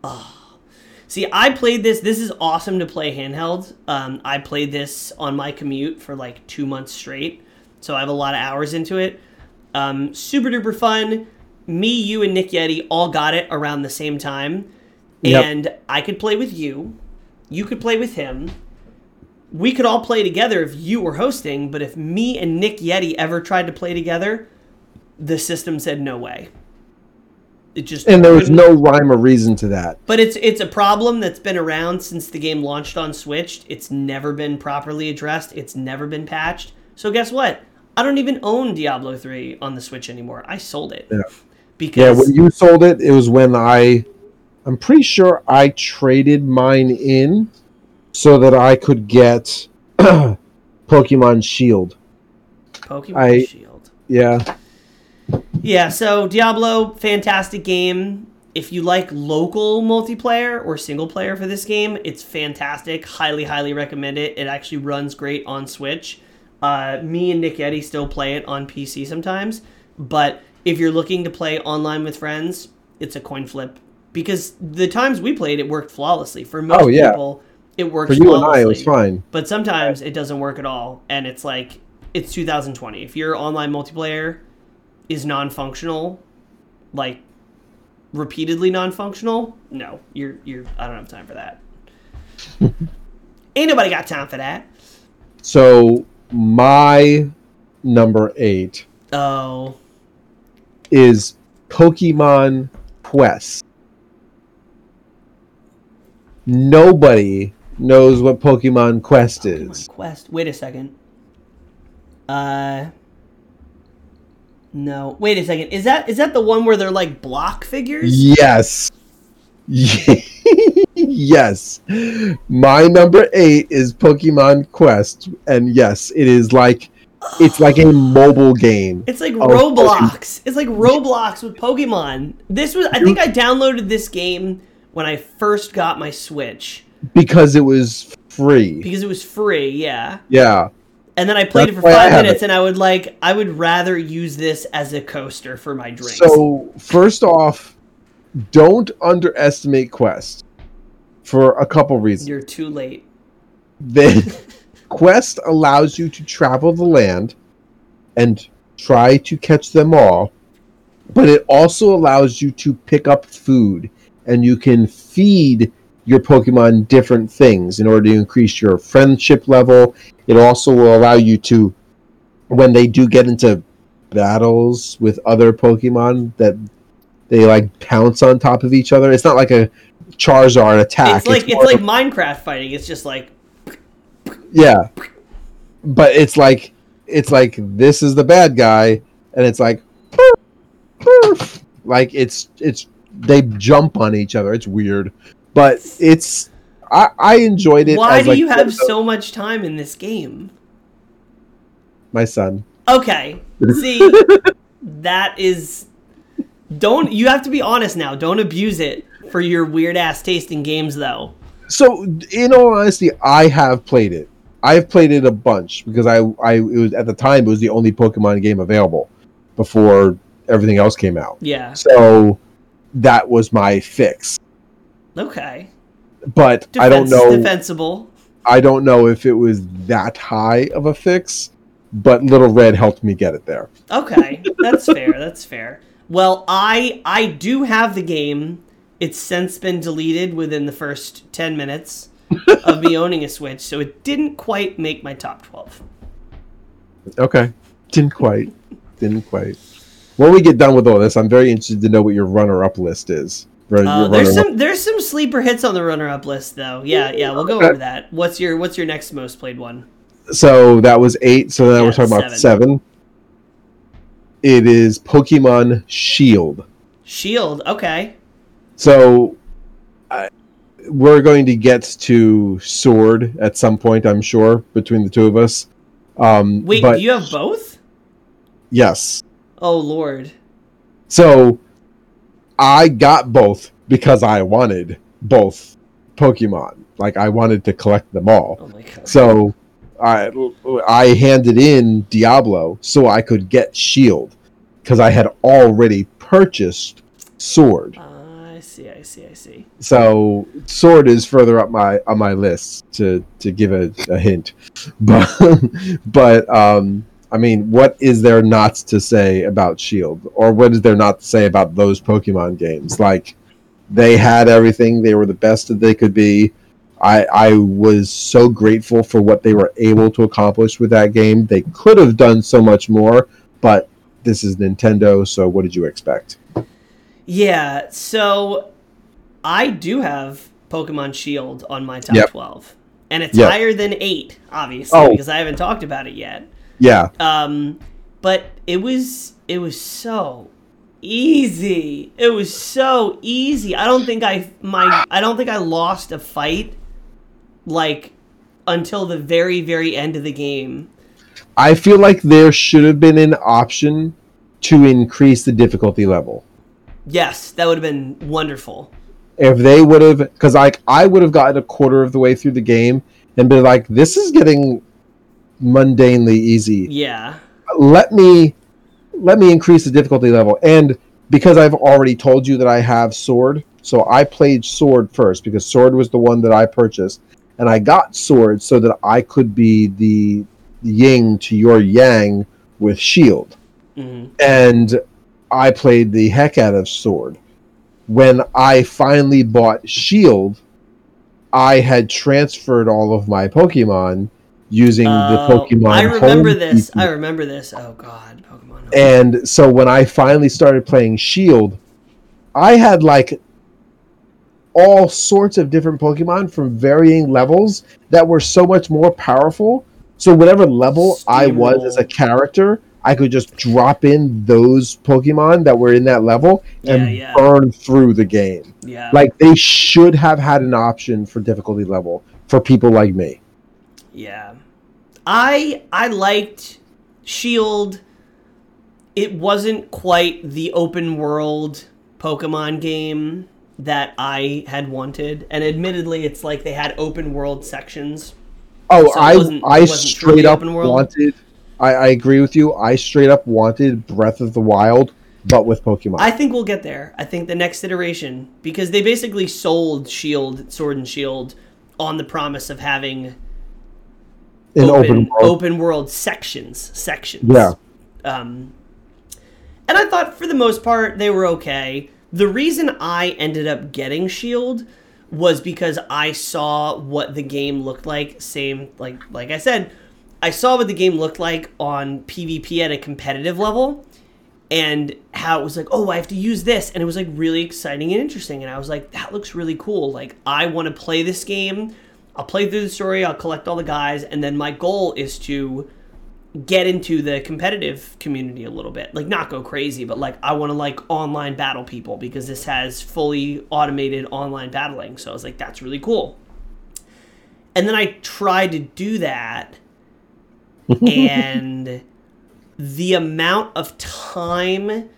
Ah. See, I played this. This is awesome to play handheld. Um, I played this on my commute for like two months straight, so I have a lot of hours into it. Um, super duper fun. Me, you, and Nick Yeti all got it around the same time, Yep. and I could play with you. You could play with him. We could all play together if you were hosting, but if me and Nick Yeti ever tried to play together, the system said no way. It just And there was no rhyme or reason to that. but it's it's a problem that's been around since the game launched on Switch. It's never been properly addressed. It's never been patched. So guess what? I don't even own Diablo 3 on the Switch anymore. I sold it. Yeah. Yeah, when you sold it, it was when I. I'm pretty sure I traded mine in so that I could get Pokemon Shield. Pokemon I- Shield. Yeah. Yeah, so Diablo, fantastic game. If you like local multiplayer or single player for this game, it's fantastic. Highly, highly recommend it. It actually runs great on Switch. Uh, me and Nick Yeti still play it on PC sometimes, but if you're looking to play online with friends, it's a coin flip because the times we played it worked flawlessly. For most Oh, yeah. people, it works For you and. I, it was fine. But sometimes it doesn't work at all, and it's like it's 2020. If you're online multiplayer is non-functional, like repeatedly non-functional, no, you're you're. I don't have time for that. Ain't nobody got time for that. So my number eight Oh, is Pokemon Quest. Nobody knows what Pokemon Quest is. Quest. Wait a second. Uh. No. Wait a second. Is that is that the one where they're like block figures? Yes. yes. My number eight is Pokemon Quest. And yes, it is like it's like a mobile game. It's like Roblox. It's like Roblox with Pokemon. This was I think I downloaded this game when I first got my Switch Because it was free. because it was free, yeah. Yeah. And then I played That's it for 5 minutes it. and I would like I would rather use this as a coaster for my drinks. So first off, don't underestimate Quest for a couple reasons. You're too late. Then Quest allows you to travel the land and try to catch them all, but it also allows you to pick up food and you can feed your Pokemon different things in order to increase your friendship level. It also will allow you to, when they do get into battles with other Pokemon, that they like pounce on top of each other. It's not like a Charizard attack. it's like it's more like of Minecraft fighting. It's just like yeah, but it's like it's like this is the bad guy, and it's like like it's it's they jump on each other. It's weird, but it's I I enjoyed it. why do like, you have so much time in this game? my son? Okay. See, that is don't you have to be honest now. Don't abuse it for your weird ass taste in games though. So in all honesty, I have played it. I've played it a bunch because I I it was at the time it was the only Pokemon game available before everything else came out. Yeah. So that was my fix. Okay. But Defense, I don't know Defensible. I don't know if it was that high of a fix, but Little Red helped me get it there. Okay, that's fair. That's fair. Well, I I do have the game. It's since been deleted within the first ten minutes of me owning a Switch, so it didn't quite make my top twelve. Okay. Didn't quite. Didn't quite. When we get done with all this, I'm very interested to know what your runner up list is. Right, Uh, there's some there's some sleeper hits on the runner up list though. Yeah, yeah, we'll go over that. What's your what's your next most played one? So that was eight. So now Yeah, we're talking about seven. It is Pokemon Shield. Shield. Okay. So I, we're going to get to Sword at some point, I'm sure, between the two of us. Um, Wait, but do you have both? yes. Oh lord. So I got both because I wanted both Pokemon. Like I wanted to collect them all. Oh my god. So I I handed in Diablo so I could get Shield because I had already purchased Sword. I see. I see. I see. So Sword is further up my on my list to to give a, a hint. But but um I mean, what is there not to say about Shield, or what is there not to say about those Pokemon games? Like, they had everything; they were the best that they could be. I I was so grateful for what they were able to accomplish with that game. They could have done so much more, but this is Nintendo, so what did you expect? Yeah, so I do have Pokemon Shield on my top Yep. 12. And it's Yep. higher than 8, obviously, Oh. because I haven't talked about it yet. Yeah, Um but it was it was so easy. It was so easy. I don't think I my I don't think I lost a fight like until the very very end of the game. I feel like there should have been an option to increase the difficulty level. Yes, that would have been wonderful. If they would have, because like I would have gotten a quarter of the way through the game and been like, "This is getting mundanely easy. Yeah. Let me, let me increase the difficulty level." And because I've already told you that I have Sword, so I played Sword first because Sword was the one that I purchased, and I got Sword so that I could be the Ying to your Yang with Shield. Mhm. and I played the heck out of Sword. When I finally bought Shield, I had transferred all of my Pokemon using the Oh, Pokemon. I remember this. I remember this. Oh god, Pokemon. And so when I finally started playing Shield, I had like all sorts of different Pokemon from varying levels that were so much more powerful. So whatever level I was as a character, I could just drop in those Pokemon that were in that level and Yeah, yeah. burn through the game. yeah. Like they should have had an option for difficulty level for people like me. Yeah. I I liked Shield. It wasn't quite the open world Pokemon game that I had wanted. And admittedly, it's like they had open world sections. Oh, So I wasn't- I straight up wanted. I, I agree with you. I straight up wanted Breath of the Wild, but with Pokemon. I think we'll get there. I think the next iteration because they basically sold Shield, Sword and Shield on the promise of having in open, open, open world. world sections sections. Yeah. um and i thought for the most part they were okay. The reason i ended up getting shield was because i saw what the game looked like. Same like like i said i saw what the game looked like on pvp at a competitive level and how it was like oh i have to use this. And it was like really exciting and interesting. And i was like that looks really cool. Like i want to play this game i'll play through the story i'll collect all the guys and then my goal is to get into the competitive community a little bit. Like not go crazy but like i want to like online battle people because this has fully automated online battling. So i was like that's really cool. And then i tried to do that and the amount of time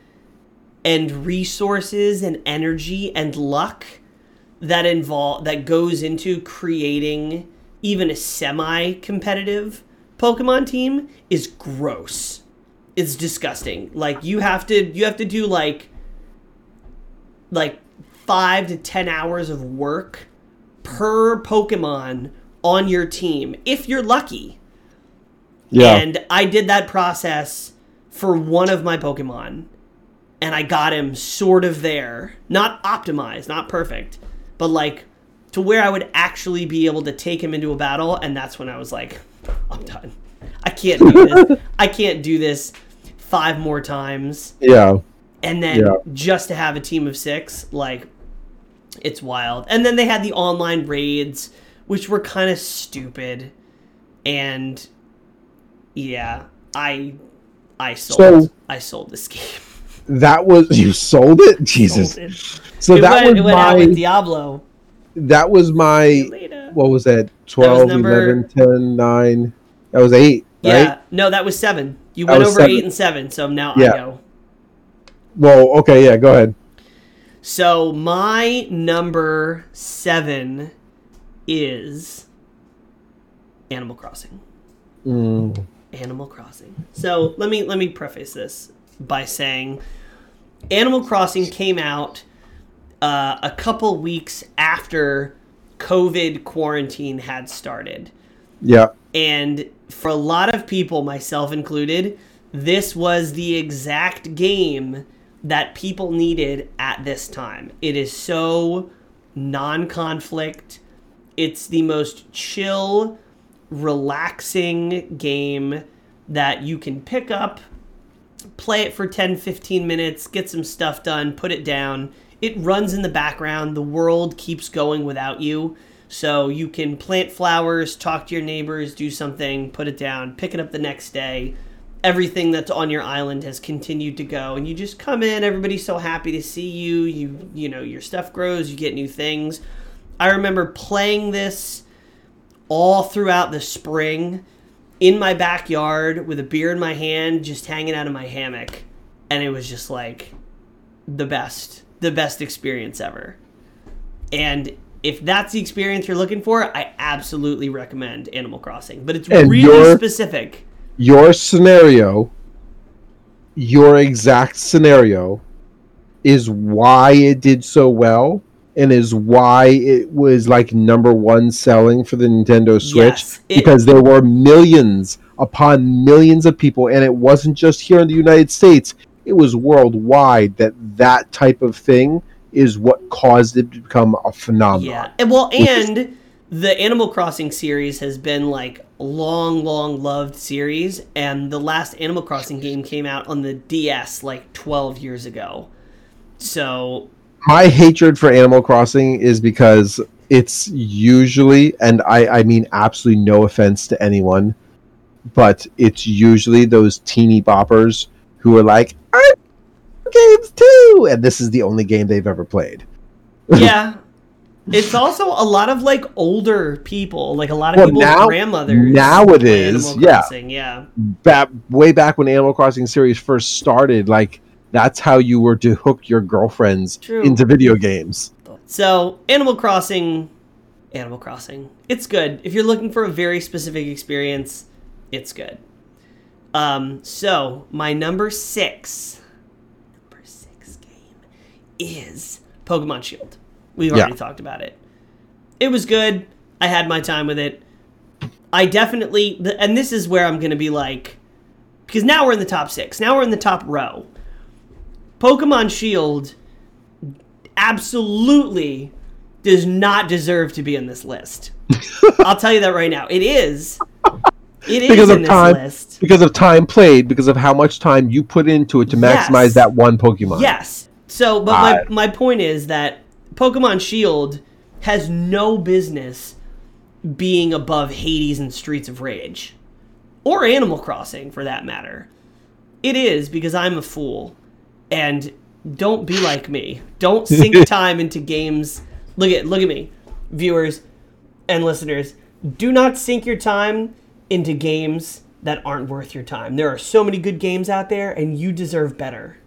and resources and energy and luck that involve that goes into creating even a semi competitive Pokemon team is gross. It's disgusting. Like you have to you have to do like like 5 to 10 hours of work per Pokemon on your team if you're lucky. Yeah. And I did that process for one of my Pokemon. And I got him sort of there. Not optimized, not perfect, but like to where I would actually be able to take him into a battle. And that's when I was like, I'm done. I can't do this. I can't do this five more times. yeah. And then Yeah. just to have a team of six, like, it's wild. And then they had the online raids, which were kind of stupid. And yeah, I I sold So- I sold this game. That was you sold it? Jesus. Sold it. So it that went, was it went out with my Diablo. that was my what was that? 12, number- 11, 10, 9. That was 8, Yeah, right? no, that was seven. You That went over seven. eight and seven, so now Yeah. I go. Well, okay, yeah, go ahead. So my number seven is Animal Crossing. Mm, Animal Crossing. So let me let me preface this by saying Animal Crossing came out uh, a couple weeks after COVID quarantine had started. yeah. And for a lot of people, myself included, this was the exact game that people needed at this time. It is so non conflict, it's the most chill, relaxing game that you can pick up, play it for 10 15 minutes, get some stuff done, put it down. It runs in the background, the world keeps going without you. So you can plant flowers, talk to your neighbors, do something, put it down, pick it up the next day. Everything that's on your island has continued to go and you just come in, everybody's so happy to see you. You you know, your stuff grows, you get new things. I remember playing this all throughout the spring in my backyard with a beer in my hand, just hanging out of my hammock. And it was just like the best, the best experience ever. And if that's the experience you're looking for, I absolutely recommend Animal Crossing. But it's And really your- specific. Your scenario, your exact scenario, is why it did so well and is why it was like number one selling for the Nintendo Switch Yes, it- because there were millions upon millions of people, and it wasn't just here in the United States; it was worldwide. That that type of thing is what caused it to become a phenomenon. Yeah. And well, Which is- and the Animal Crossing series has been like long, long loved series, and the last Animal Crossing game came out on the DS like 12 years ago. So my hatred for Animal Crossing is because it's usually, and I, I mean absolutely no offense to anyone, but it's usually those teeny boppers who are like, I games too, and this is the only game they've ever played. yeah. It's also a lot of like older people, like a lot of Well, people's now- grandmothers. now it is, yeah. Yeah. Back way back when Animal Crossing series first started, like that's how you were to hook your girlfriends True. into video games. So, Animal Crossing, Animal Crossing, it's good. If you're looking for a very specific experience, it's good. Um, so my number six, number six game is Pokemon Shield. We've already Yeah. talked about it. It was good. I had my time with it. I definitely, and this is where I'm going to be like, because now we're in the top six. Now we're in the top row. Pokemon Shield absolutely does not deserve to be in this list. I'll tell you that right now. It is. It is Because in of this time. list. Because of time played, because of how much time you put into it to Yes. maximize that one Pokemon. Yes. So, but I- my, my point is that Pokemon Shield has no business being above Hades and Streets of Rage. Or Animal Crossing, for that matter. It is because I'm a fool. And don't be like me. Don't sink time into games. Look at look at me, viewers and listeners. Do not sink your time into games that aren't worth your time. There are so many good games out there, and you deserve better.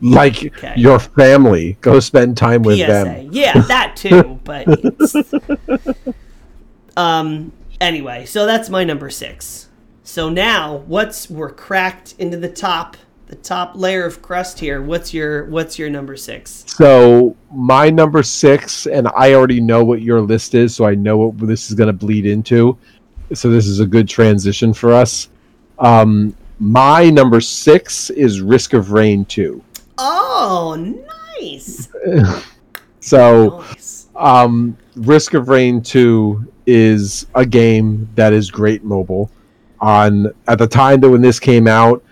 like Okay. your family. Go spend time with PSA. them. Yeah, that too. But Um. Anyway, so that's my number six. So now, what's we're cracked into the top, the top layer of crust here. What's your What's your number six? So my number six, and I already know what your list is, so I know what this is going to bleed into. So this is a good transition for us. Um, my number six is Risk of Rain two. Oh, nice. So nice. um, Risk of Rain 2 is a game that is great mobile. On at the time that when this came out,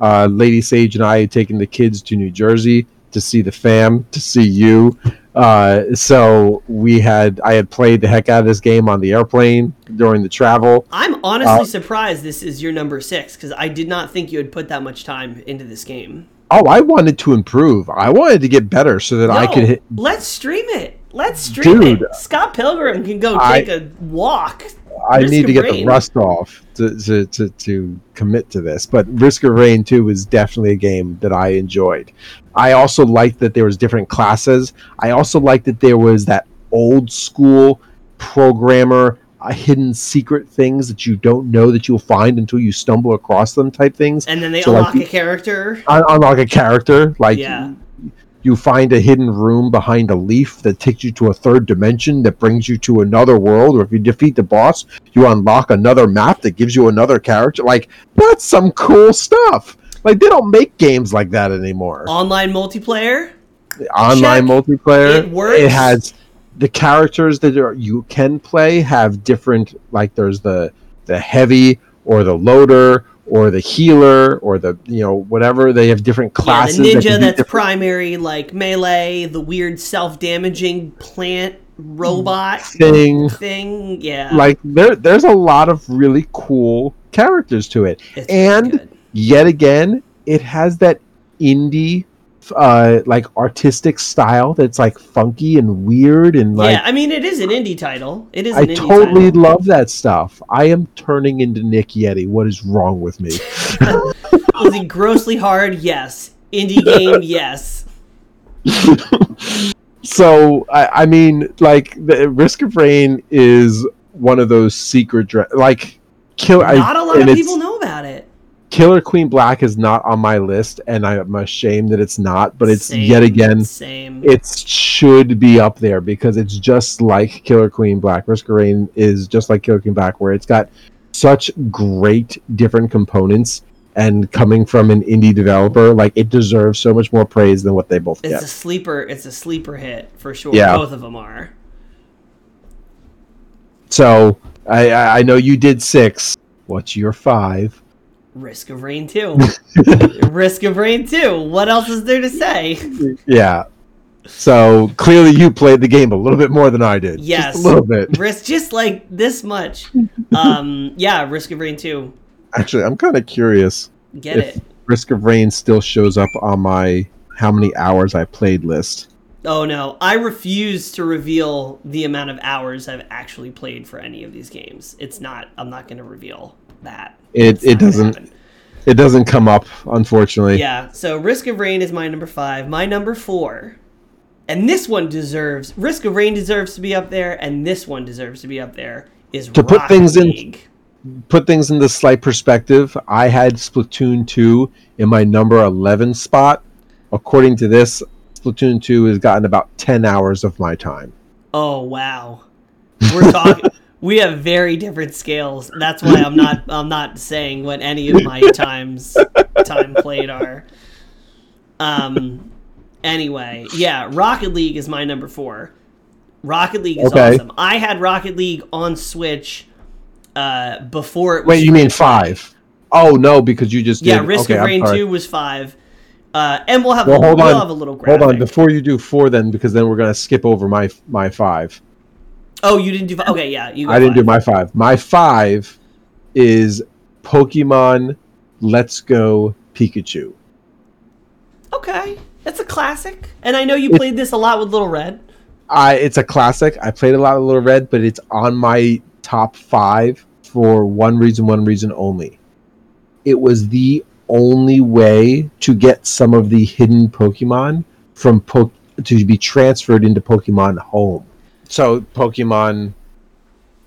uh, Lady Sage and I had taken the kids to New Jersey to see the fam, to see you. Uh, so we had I had played the heck out of this game on the airplane during the travel. I'm honestly Uh, surprised this is your number six because I did not think you had put that much time into this game. Oh, I wanted to improve. I wanted to get better so that I could hit. Let's stream it. Let's stream Dude, it. Scott Pilgrim can go take a walk. I Risk need to get the rust off to, to, to, to commit to this. But Risk of Rain 2 was definitely a game that I enjoyed. I also liked that there was different classes. I also liked that there was that old school programmer uh, hidden secret things that you don't know that you'll find until you stumble across them type things. And then they So, unlock you- a character. Un- unlock a character like Yeah. you find a hidden room behind a leaf that takes you to a third dimension that brings you to another world or if you defeat the boss you unlock another map that gives you another character like that's some cool stuff like they don't make games like that anymore Online multiplayer. online check. multiplayer It works. it has the characters that are, you can play have different like there's the the heavy or the loader or the healer or the you know whatever they have different classes yeah, the ninja do that's different- primary, like melee, the weird self-damaging plant robot thing thing. Yeah, like there there's a lot of really cool characters to it It's and good. Yet again it has that indie uh like artistic style that's like funky and weird and like yeah, I mean it is an indie title. It is I an indie totally title. love that stuff. I am turning into Nick Yeti. What is wrong with me? Was it grossly hard? Yes. Indie game? Yes. so I, I mean, like the Risk of Rain is one of those secret dra- like kill. Not I, a lot of people know about it. Killer Queen Black is not on my list, and I'm ashamed that it's not. But it's Same, yet again, same. it should be up there because it's just like Killer Queen Black. Risk of Rain is just like Killer Queen Black, where it's got such great different components, and coming from an indie developer, like it deserves so much more praise than what they both It's get. It's a sleeper. It's a sleeper hit for sure. Yeah. Both of them are. So I, I I know you did six. What's your five? Risk of Rain 2. Risk of Rain 2. What else is there to say? Yeah. So clearly you played the game a little bit more than I did. Yes. Just a little bit. Risk just like this much. Um yeah, Risk of Rain 2. Actually, I'm kind of curious Get if it. Risk of Rain still shows up on my how many hours I played list. Oh no, I refuse to reveal the amount of hours I've actually played for any of these games. It's not I'm not going to reveal that. It it doesn't it doesn't come up unfortunately. Yeah, so Risk of Rain is my number 5. My number 4. And this one deserves Risk of Rain deserves to be up there and this one deserves to be up there is To put things in- Put things into slight perspective. I had Splatoon 2 in my number 11 spot. According to this, Splatoon 2 has gotten about 10 hours of my time. Oh wow, we're talking. we have very different scales. That's why I'm not. I'm not saying what any of my times time played are. Um. Anyway, yeah, Rocket League is my number four. Rocket League is Okay. awesome. I had Rocket League on Switch uh, before it was. Wait, you mean 5? Oh no, because you just Yeah, did. Risk okay, of Rain. Two was five, uh, and we'll have Well, a, hold we'll on. have a little graphic. Hold on, before you do 4 then because then we're going to skip over my my 5. Oh, you didn't do. fi- Okay, yeah, you. I didn't do my 5. My 5 is Pokemon Let's Go Pikachu. Okay, that's a classic, and I know you It- played this a lot with Little Red. I it's a classic. I played a lot of Little Red, but it's on my top five for one reason, one reason only. It was the only way to get some of the hidden Pokemon from po- to be transferred into Pokemon Home. So Pokemon,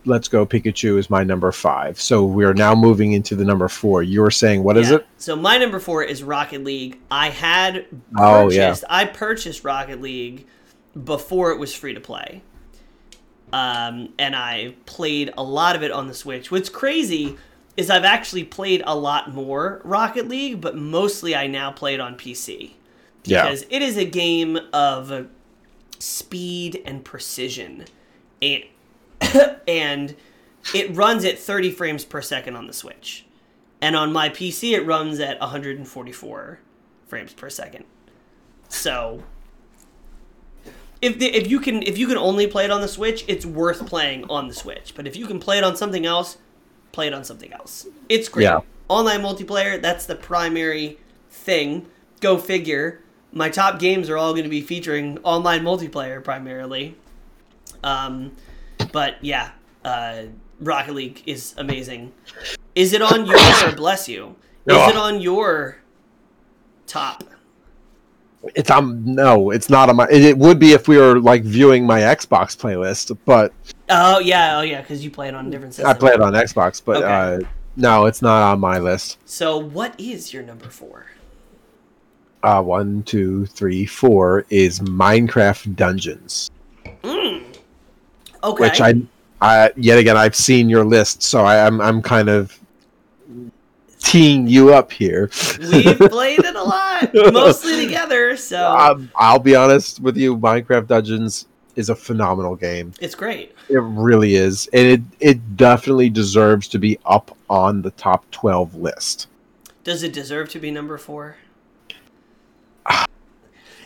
Let's Go Pikachu is my number five. So we are now moving into the number four. You were saying what is Yeah. it? So my number four is Rocket League. I had purchased Oh, yeah. I purchased Rocket League before it was free to play. Um, and I played a lot of it on the Switch. What's crazy is I've actually played a lot more Rocket League, but mostly I now play it on PC. Yeah. Because it is a game of speed and precision. And and it runs at 30 frames per second on the Switch. And on my PC it runs at 144 frames per second. So if the, if you can if you can only play it on the Switch, it's worth playing on the Switch. But if you can play it on something else, play it on something else. It's great. Yeah. Online multiplayer, that's the primary thing. Go figure. My top games are all going to be featuring online multiplayer primarily. Um, but yeah, uh, Rocket League is amazing. Is it on your bless you? Is it on your top? It's um no, it's not on my. It, it would be if we were like viewing my Xbox playlist, but Oh yeah, oh yeah, because you play it on a different system. I play it on Xbox. But Okay. uh, no, it's not on my list. So what is your number four? Uh, one, two, three, four is Minecraft Dungeons, Okay. which I, I yet again I've seen your list, so I, I'm I'm kind of teeing you up here. We've played it a lot, mostly together. So Um, I'll be honest with you, Minecraft Dungeons is a phenomenal game. it's great. It really is, and it it definitely deserves to be up on the top twelve list. Does it deserve to be number four?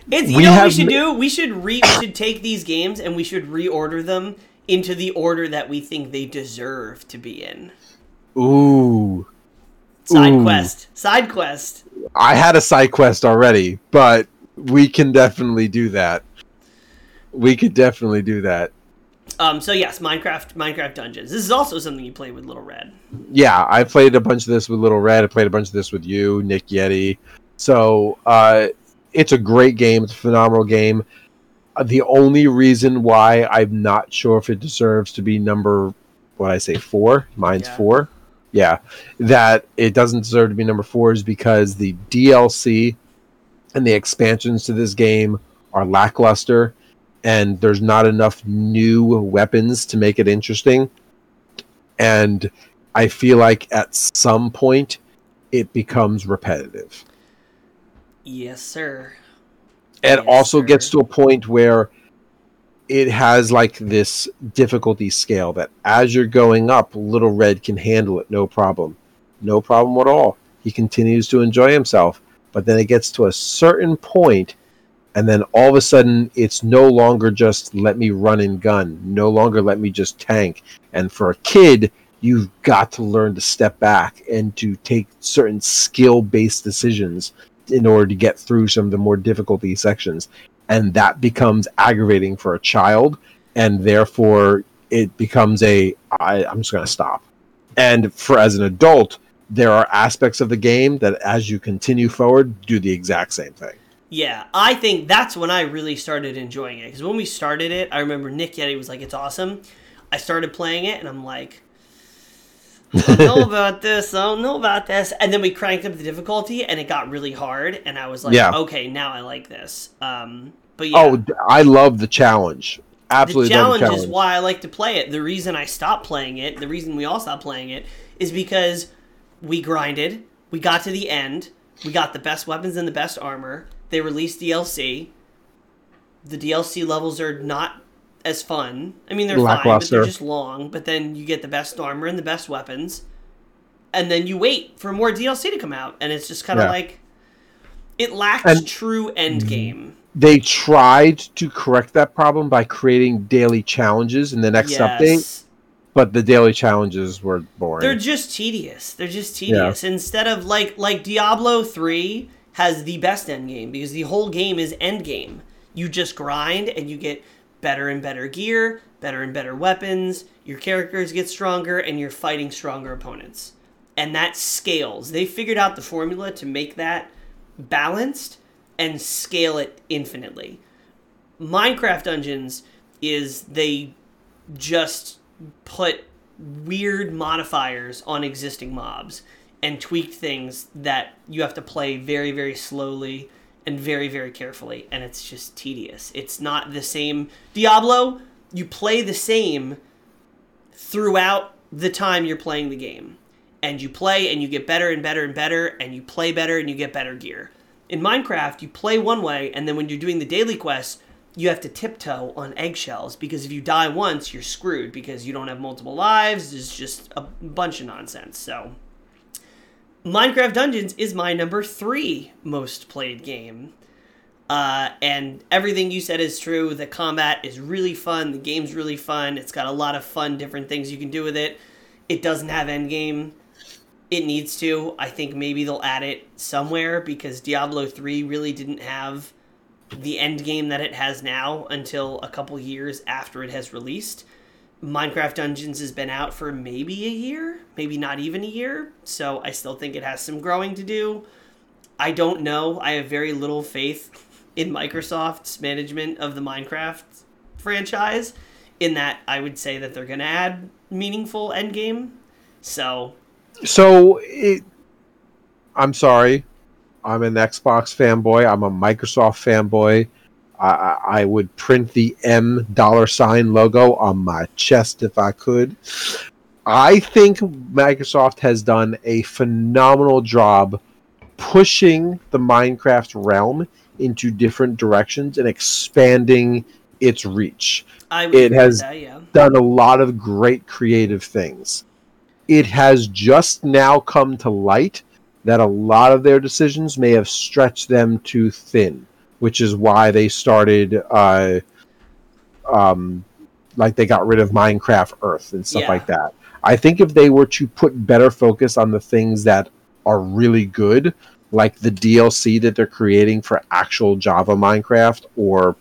It's you We know what we should do? We should re we should take these games and we should reorder them into the order that we think they deserve to be in. Ooh, Side Ooh. quest. Side quest. I had a side quest already, but we can definitely do that. We could definitely do that. Um so yes, Minecraft Minecraft Dungeons. This is also something you play with Little Red. Yeah, I played a bunch of this with Little Red. I played a bunch of this with you, Nick Yeti. So uh, it's a great game. It's a phenomenal game. Uh, the only reason why I'm not sure if it deserves to be number, what I say, four. Mine's Yeah. four. Yeah, that it doesn't deserve to be number four is because the DLC and the expansions to this game are lackluster, and there's not enough new weapons to make it interesting. And I feel like at some point it becomes repetitive. Yes, sir. It Yes, also sir. gets to a point where it has like this difficulty scale that as you're going up, Little Red can handle it no problem. No problem at all. He continues to enjoy himself. But then it gets to a certain point, and then all of a sudden it's no longer just let me run and gun, no longer let me just tank. And for a kid, you've got to learn to step back and to take certain skill based decisions in order to get through some of the more difficulty sections and that becomes aggravating for a child and therefore it becomes a I, i'm just going to stop and for as an adult there are aspects of the game that as you continue forward do the exact same thing Yeah, I think that's when I really started enjoying it. Because when we started it, I remember Nick Yeti was like, "It's awesome." I started playing it, and I'm like, "I don't know about this. I don't know about this." And then we cranked up the difficulty, and it got really hard. And I was like, Yeah. "Okay, now I like this." Um, but yeah, oh i love the challenge the absolutely love challenge the challenge is why I like to play it. The reason I stopped playing it, the reason we all stopped playing it, is because we grinded. We got to the end. We got the best weapons and the best armor. They released DLC. The DLC levels are not as fun. I mean, they're fine, but they're just long. But then you get the best armor and the best weapons, and then you wait for more DLC to come out, and it's just kind of Yeah. like it lacks And- true end game. they tried to correct that problem by creating daily challenges in the next update but the daily challenges were boring They're just tedious. They're just tedious. Instead of like like Diablo 3 has the best end game because the whole game is end game. You just grind and you get better and better gear, better and better weapons, your characters get stronger and you're fighting stronger opponents. And that scales. They figured out the formula to make that balanced and scale it infinitely. Minecraft Dungeons is they just put weird modifiers on existing mobs and tweaked things that you have to play very, very slowly and very, very carefully. And it's just tedious. It's not the same. Diablo, you play the same throughout the time you're playing the game. And you play and you get better and better and better, and you play better and you get better gear. In Minecraft, you play one way, and then when you're doing the daily quests, you have to tiptoe on eggshells because if you die once, you're screwed because you don't have multiple lives. It's just a bunch of nonsense. So, Minecraft Dungeons is my number three most played game. Uh, and everything you said is true. The combat is really fun. The game's really fun. It's got a lot of fun, different things you can do with it. It doesn't have endgame. It needs to. I think maybe they'll add it somewhere because Diablo 3 really didn't have the end game that it has now until a couple years after it has released. Minecraft Dungeons has been out for maybe a year, maybe not even a year, so I still think it has some growing to do. I don't know. I have very little faith in Microsoft's management of the Minecraft franchise, in that I would say that they're going to add meaningful endgame. So, So it, I'm sorry, I'm an Xbox fanboy. I'm a Microsoft fanboy. I, I would print the M dollar sign logo on my chest if I could. I think Microsoft has done a phenomenal job pushing the Minecraft realm into different directions and expanding its reach. I would It has- that, yeah. Done a lot of great creative things. It has just now come to light that a lot of their decisions may have stretched them too thin, which is why they started, uh, um, like they got rid of Minecraft Earth and stuff Yeah. like that. I think if they were to put better focus on the things that are really good, like the DLC that they're creating for actual Java Minecraft, or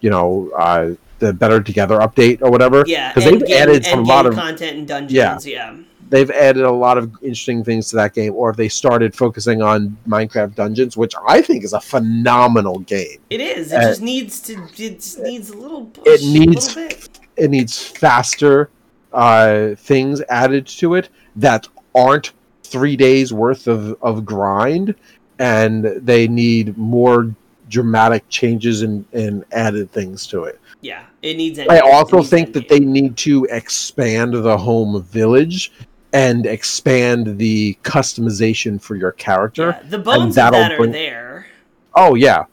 you know, uh, the Better Together update or whatever, Yeah, because they've endgame- added some endgame lot of content and dungeons. Yeah. Yeah. They've added a lot of interesting things to that game, or if they started focusing on Minecraft Dungeons, which I think is a phenomenal game. It is. It Uh, just needs to. It just needs a little push. It a needs little bit. it needs faster uh, things added to it that aren't three days worth of, of grind, and they need more dramatic changes and, and added things to it. Yeah, it needs. I endgame. Also needs think that they need to expand the home village and expand the customization for your character. Yeah, the bones of that are there. Oh yeah,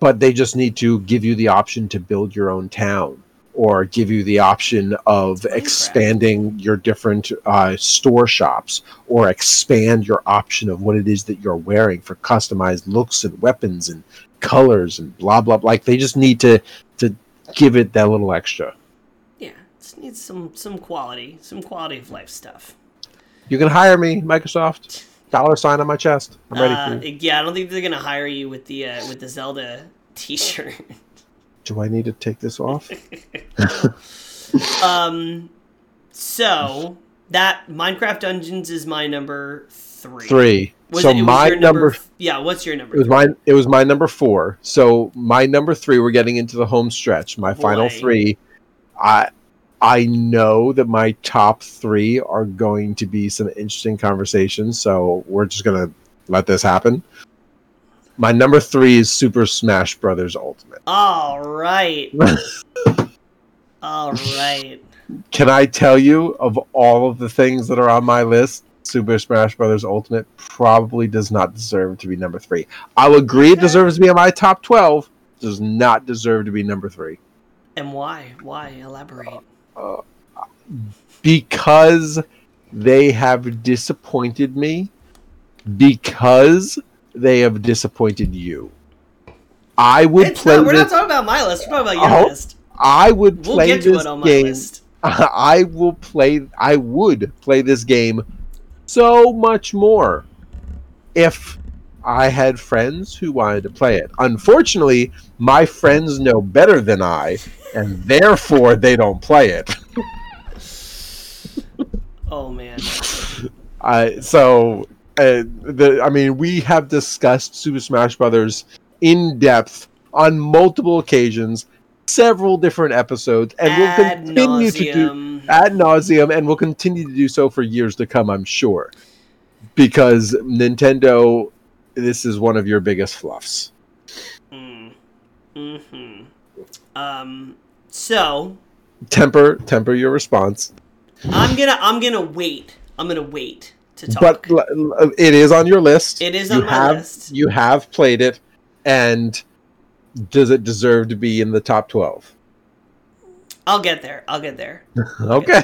but they just need to give you the option to build your own town, or give you the option of expanding your different uh, store shops, or expand your option of what it is that you're wearing for customized looks and weapons and colors and blah blah. blah. Like they just need to to give it that little extra. Yeah, it just needs some some quality, some quality of life stuff. You can hire me, Microsoft. Dollar sign on my chest. I'm ready Uh, for you. yeah, I don't think they're gonna hire you with the uh, with the Zelda T-shirt. Do I need to take this off? um, so that Minecraft Dungeons is my number three. Three. Was so it, my your number Yeah, what's your number? It was my it was my number four. So my number three, we're getting into the home stretch. My final three, I I know that my top three are going to be some interesting conversations. So we're just gonna let this happen. My number three is Super Smash Brothers Ultimate. All right. All right. Can I tell you of all of the things that are on my list? Super Smash Brothers Ultimate probably does not deserve to be number three. I'll agree it deserves to be in my top twelve. Does not deserve to be number three. And why? Why? Elaborate. Because they have disappointed me because they have disappointed you i would It's play not, we're this not talking about my list. We're talking about your Oh, list. i would We'll play to this it on my game list. i will play i would play this game so much more if i had friends who wanted to play it unfortunately my friends know better than i and therefore they don't play it Oh man. I so uh, the I mean we have discussed Super Smash Brothers in depth on multiple occasions, several different episodes, and we'll Ad continue to do ad nauseum, and we'll continue to do so for years to come. I'm sure, because Nintendo, this is one of your biggest fluffs. Mm. Hmm. Um. So Temper, temper your response. I'm gonna I'm gonna wait. I'm gonna wait to talk. But it is on your list. It is you on my list. You have played it, and does it deserve to be in the top twelve? I'll get there. I'll get there. Okay.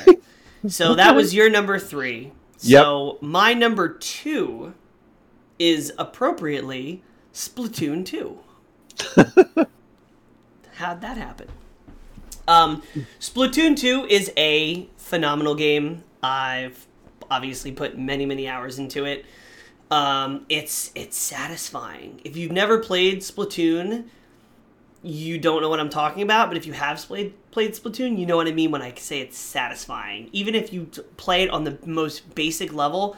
So that was your number three. Yep. My number two is appropriately Splatoon 2. How'd that happen? Um, Splatoon 2 is a phenomenal game. I've obviously put many, many hours into it. Um, it's it's satisfying. If you've never played Splatoon, you don't know what I'm talking about, but if you have played played Splatoon, you know what I mean when I say it's satisfying. Even if you t- play it on the most basic level,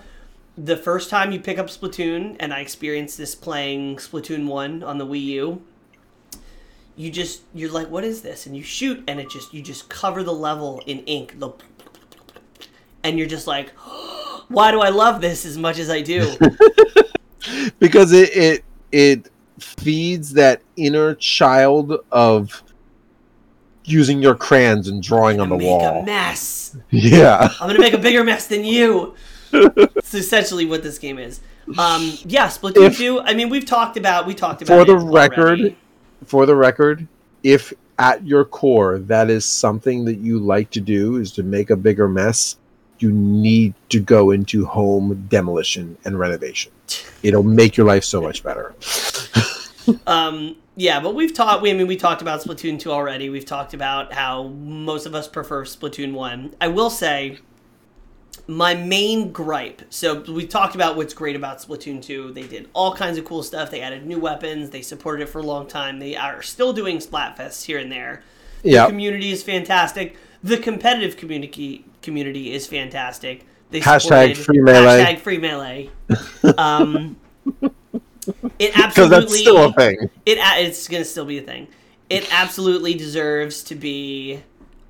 the first time you pick up Splatoon, and I experienced this playing Splatoon 1 on the Wii U, you just you're like, what is this? And you shoot and it just you just cover the level in ink. The and you're just like, why do I love this as much as I do? because it it it feeds that inner child of using your crayons and drawing on the Make wall. a mess. Yeah. I'm gonna make a bigger mess than you. It's essentially what this game is. Um, yeah, Splatoon If- two. I mean, we've talked about we talked about For the record, already. For the record, if at your core that is something that you like to do is to make a bigger mess, you need to go into home demolition and renovation. It'll make your life so much better. Um, yeah, but we've talked. We I mean, we talked about Splatoon two already. We've talked about how most of us prefer Splatoon one. I will say, my main gripe. So we talked about what's great about Splatoon two. They did all kinds of cool stuff. They added new weapons. They supported it for a long time. They are still doing Splatfests here and there. The Yeah. community is fantastic. The competitive community community is fantastic. They Hashtag free melee. Hashtag free melee. Um, it absolutely that's still a thing. it it's gonna still be a thing. It absolutely deserves to be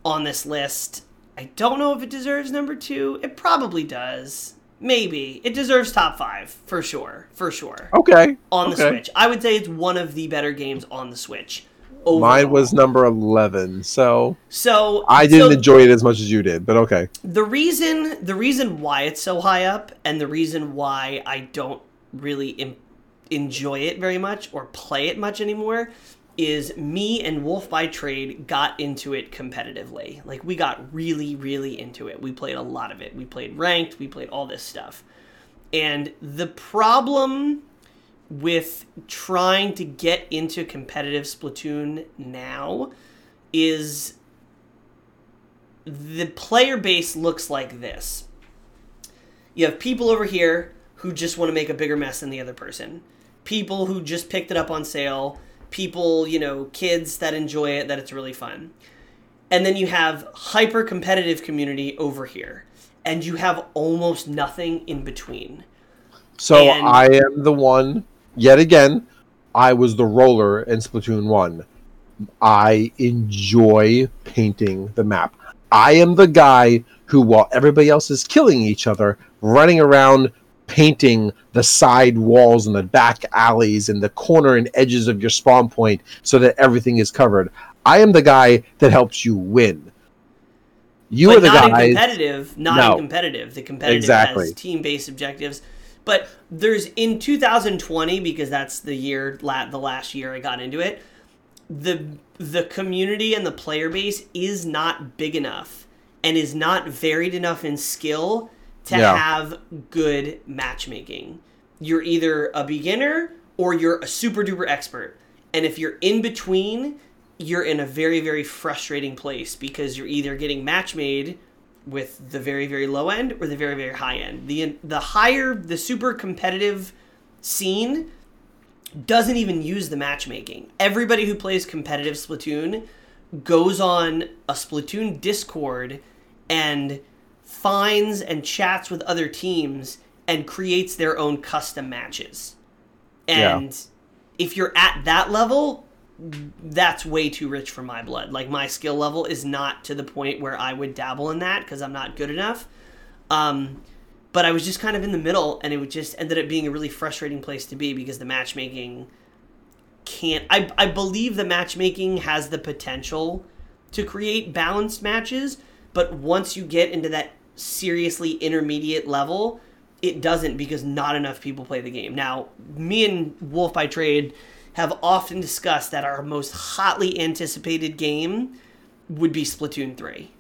on this list. I don't know if it deserves number two. It probably does. Maybe it deserves top five for sure. For sure Okay. on the okay. Switch. I would say it's one of the better games on the Switch. Mine was number 11, so so. I didn't so enjoy it as much as you did, but okay. the reason the reason why it's so high up and the reason why I don't really enjoy it very much or play it much anymore is me and Wolf by Trade got into it competitively. Like we got really really into it. We played a lot of it. We played ranked, we played all this stuff. And the problem with trying to get into competitive Splatoon now is the player base looks like this. You have people over here who just want to make a bigger mess than the other person. People who just picked it up on sale. People, you know, kids that enjoy it, that it's really fun. And then you have hyper competitive community over here. And you have almost nothing in between. So And- I am the one, yet again, I was the roller in Splatoon 1. I enjoy painting the map. I am the guy who, while everybody else is killing each other, running around painting the side walls and the back alleys and the corner and edges of your spawn point so that everything is covered. I am the guy that helps you win. You but are the not guy. competitive. Not No. competitive. The competitive Exactly. has team-based objectives. But there's in 2020 because that's the year the last year I got into it. The the community and the player base is not big enough and is not varied enough in skill to Yeah. have good matchmaking. You're either a beginner or you're a super duper expert. And if you're in between, you're in a very very frustrating place because you're either getting match made with the very very low end or the very very high end. The the higher the super competitive scene doesn't even use the matchmaking. Everybody who plays competitive Splatoon goes on a Splatoon Discord and finds and chats with other teams and creates their own custom matches. Yeah. And if you're at that level, that's way too rich for my blood. Like my skill level is not to the point where I would dabble in that because I'm not good enough. Um, but I was just kind of in the middle, and it just ended up being a really frustrating place to be because the matchmaking can't. I I believe the matchmaking has the potential to create balanced matches, but once you get into that seriously intermediate level, it doesn't because not enough people play the game. Now, me and Wolf by Trade have often discussed that our most hotly anticipated game would be Splatoon 3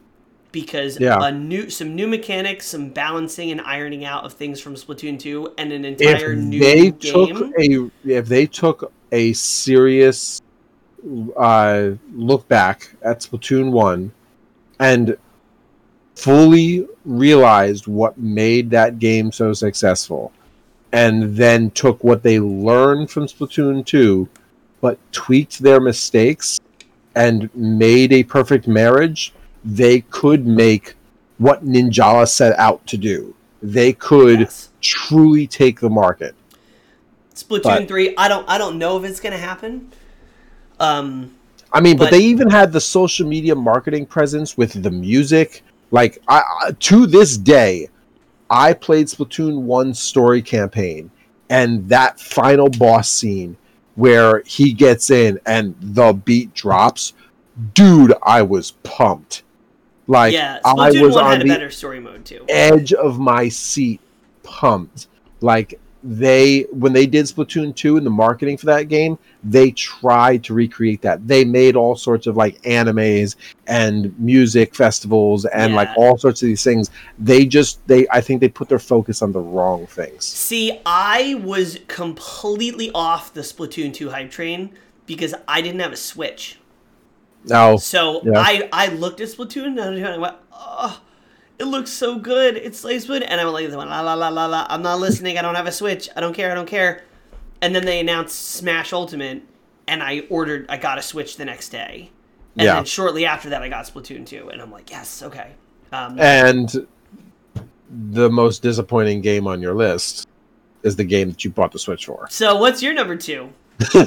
because Yeah. a new some new mechanics, some balancing and ironing out of things from Splatoon 2 and an entire if new they game. took a if they took a serious uh, look back at Splatoon one and fully realized what made that game so successful, and then took what they learned from Splatoon two, but tweaked their mistakes and made a perfect marriage, they could make what Ninjala set out to do. They could Yes. truly take the market. Splatoon but- 3, I don't I don't know if it's going to happen. Um I mean, but, But- they even had the social media marketing presence with the music. Like, I, I to this day, I played Splatoon 1 story campaign, and that final boss scene where he gets in and the beat drops, dude, I was pumped. Like, yeah, I was 1 on had a the better story mode too. edge of my seat, pumped. Like, they, when they did Splatoon 2 and the marketing for that game, they tried to recreate that. They made all sorts of like animes and music festivals and like all sorts of these things. They just they I think they put their focus on the wrong things. See, I was completely off the Splatoon 2 hype train because I didn't have a Switch. Now, So Yeah. I I looked at Splatoon and I went, oh, it looks so good. It's Splatoon, and I went like, la la la la la. I'm not listening. I don't have a Switch. I don't care. I don't care. And then they announced Smash Ultimate, and I ordered. I got a Switch the next day, and Yeah. then shortly after that, I got Splatoon 2, and I'm like, yes, okay. Um, and the most disappointing game on your list is the game that you bought the Switch for. so what's your number two?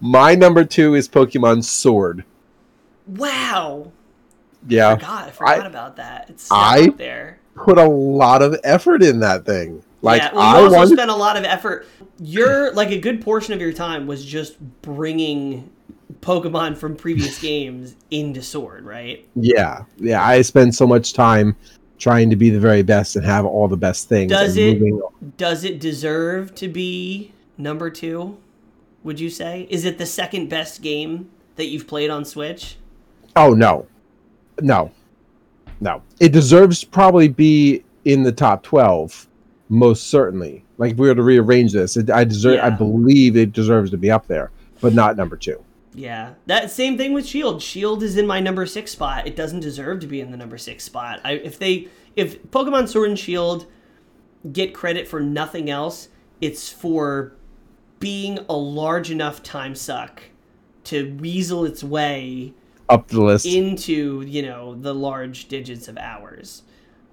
My number two is Pokemon Sword. Wow. Yeah, God, I forgot I- about that. It's I- there. put a lot of effort in that thing. Like yeah, well, I also wanted spent a lot of effort. Your like a good portion of your time was just bringing Pokemon from previous games into Sword, right? Yeah, yeah. I spent so much time trying to be the very best and have all the best things. Does it- Does it deserve to be number two? Would you say? Is it the second best game that you've played on Switch? Oh no, no, no. It deserves to probably be in the top twelve, most certainly. Like if we were to rearrange this, it, I deserve. I believe it deserves to be up there, but not number two. Yeah, that same thing with Shield. Shield is in my number six spot. It doesn't deserve to be in the number six spot. I, if they, if Pokemon Sword and Shield get credit for nothing else, it's for being a large enough time suck to weasel its way Up the list. into you know the large digits of hours.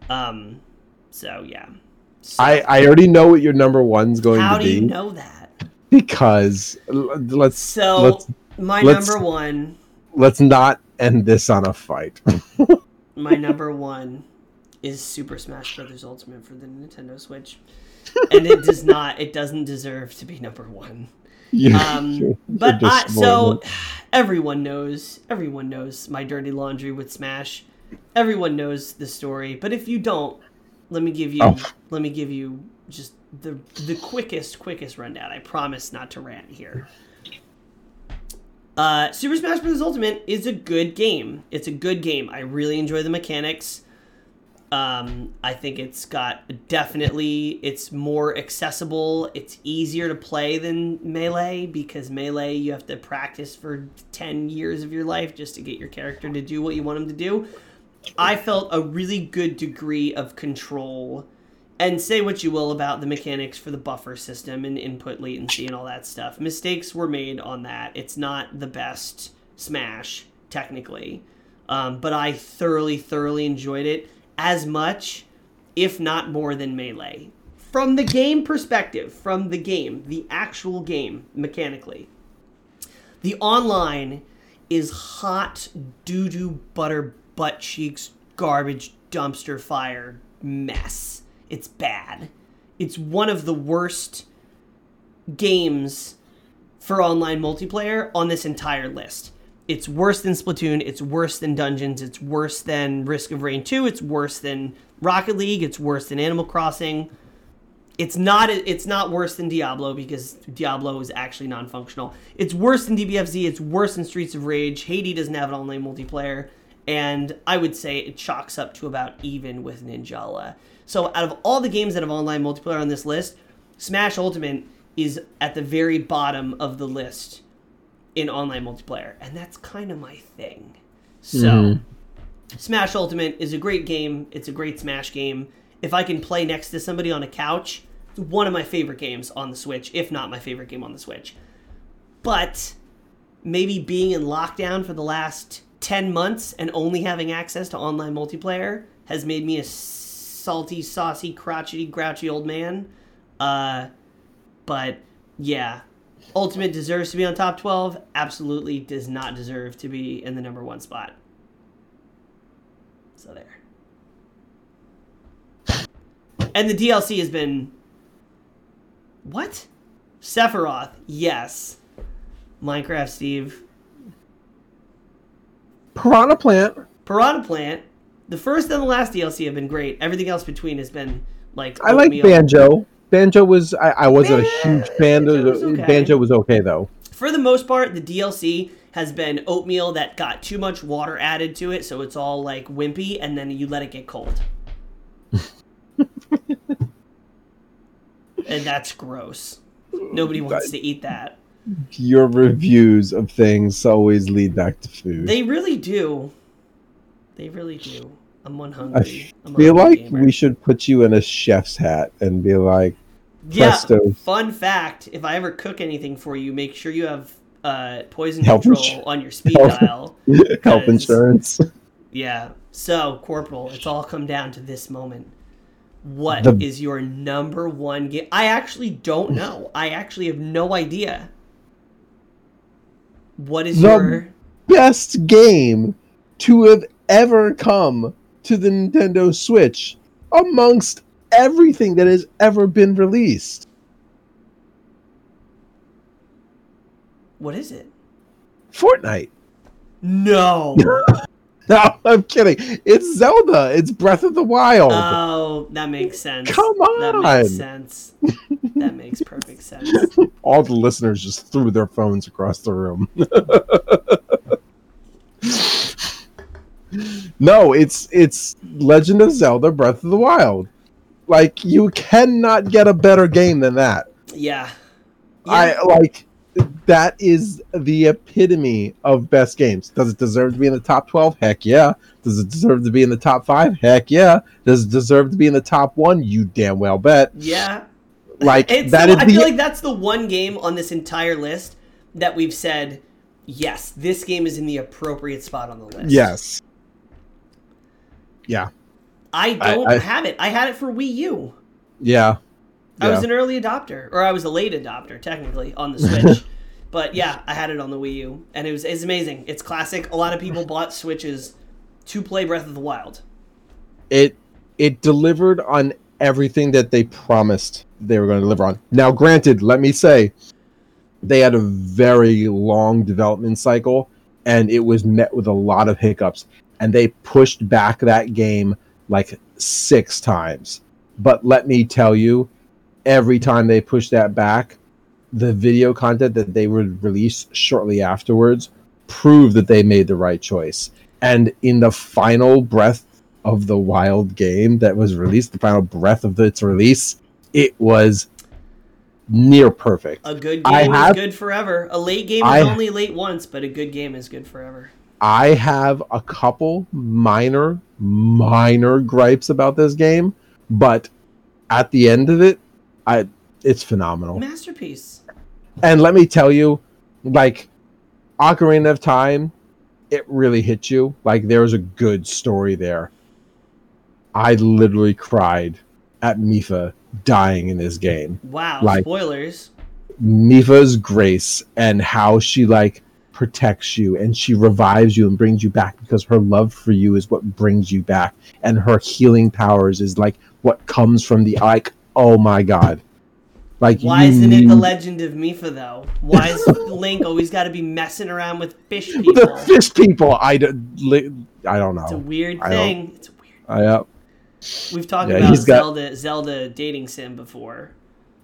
Um, so yeah. So, I I already know what your number one's going to be. how do you know that? because let's So let's my let's- number one. let's not end this on a fight. my number one is Super Smash Brothers Ultimate for the Nintendo Switch, and it does not. It doesn't deserve to be number one. Um, you're but I, so everyone knows. Everyone knows my dirty laundry with Smash. Everyone knows the story. But if you don't, let me give you. Oh. Let me give you just the the quickest quickest rundown. I promise not to rant here. Uh, Super Smash Bros. Ultimate is a good game. It's a good game. I really enjoy the mechanics. Um, I think it's got definitely it's more accessible. It's easier to play than Melee because Melee you have to practice for ten years of your life just to get your character to do what you want him to do. I felt a really good degree of control. And say what you will about the mechanics for the buffer system and input latency and all that stuff. Mistakes were made on that. It's not the best Smash, technically. Um, but I thoroughly, thoroughly enjoyed it as much, if not more than Melee. from the game perspective, from the game, the actual game mechanically, the online is hot doo doo butter butt cheeks garbage dumpster fire mess. It's bad. It's one of the worst games for online multiplayer on this entire list. It's worse than Splatoon, it's worse than Dungeons, it's worse than Risk of Rain 2, it's worse than Rocket League, it's worse than Animal Crossing. It's not it's not worse than Diablo because Diablo is actually non-functional. It's worse than DBFZ, it's worse than Streets of Rage. Hades doesn't have an online multiplayer and I would say it chalks up to about even with Ninjala. So out of all the games that have online multiplayer on this list, Smash Ultimate is at the very bottom of the list in online multiplayer, and that's kind of my thing. So, mm. Smash Ultimate is a great game. It's a great Smash game. If I can play next to somebody on a couch, it's one of my favorite games on the Switch, if not my favorite game on the Switch. But maybe being in lockdown for the last 10 months and only having access to online multiplayer has made me a salty, saucy, crotchety, grouchy old man. Uh, but yeah, Ultimate deserves to be on top 12. Absolutely does not deserve to be in the number one spot. So there. And the DLC has been. What? Sephiroth, yes. Minecraft Steve. Piranha Plant. Piranha Plant. The first and the last DLC have been great. Everything else between has been like. I like Banjo. Banjo was I, I wasn't a huge fan. Banjo was, okay. Banjo was okay though. For the most part, the DLC has been oatmeal that got too much water added to it, so it's all like wimpy, and then you let it get cold. and that's gross. Nobody wants to eat that. Your reviews of things always lead back to food. They really do. They really do. I'm one hungry. I feel like gamer. we should put you in a chef's hat and be like, Presto. Yeah. Fun fact: If I ever cook anything for you, make sure you have uh, poison health control on your speed health, dial. Health insurance. Yeah. So, Corporal, it's all come down to this moment. What the... is your number one game? I actually don't know. I actually have no idea. What is the your best game to have ever come to the Nintendo Switch amongst everything that has ever been released. What is it? Fortnite. No. no, I'm kidding. It's Zelda. It's Breath of the Wild. Oh, that makes sense. Come on. That makes sense. that makes perfect sense. All the listeners just threw their phones across the room. no, it's it's Legend of Zelda Breath of the Wild. Like you cannot get a better game than that. Yeah. yeah. I like that is the epitome of best games. Does it deserve to be in the top 12? Heck yeah. Does it deserve to be in the top 5? Heck yeah. Does it deserve to be in the top 1? You damn well bet. Yeah. Like it's that the, I the, feel like that's the one game on this entire list that we've said yes, this game is in the appropriate spot on the list. Yes. Yeah. I don't I, I, have it. I had it for Wii U. Yeah. I was an early adopter, or I was a late adopter, technically, on the Switch. but yeah, I had it on the Wii U, and it was it's amazing. It's classic. A lot of people bought Switches to play Breath of the Wild. It it delivered on everything that they promised they were going to deliver on. Now, granted, let me say, they had a very long development cycle, and it was met with a lot of hiccups, and they pushed back that game like six times. But let me tell you, every time they push that back, the video content that they would release shortly afterwards proved that they made the right choice. And in the final breath of the wild game that was released, the final breath of its release, it was near perfect. A good game I is good forever. A late game is I, only late once, but a good game is good forever. I have a couple minor, minor gripes about this game, but at the end of it, I it's phenomenal. Masterpiece. And let me tell you, like Ocarina of Time, it really hit you. Like there's a good story there. I literally cried at Mipha dying in this game. Wow. Like- Spoilers. Mipha's grace and how she like protects you and she revives you and brings you back because her love for you is what brings you back and her healing powers is like what comes from the like oh my god like Why isn't it the Legend of Mipha though? Why is Link always got to be messing around with fish people the fish people I don't I don't know It's a weird thing. It's weird. I uh, We've talked Yeah, about he's got- Zelda Zelda dating sim before.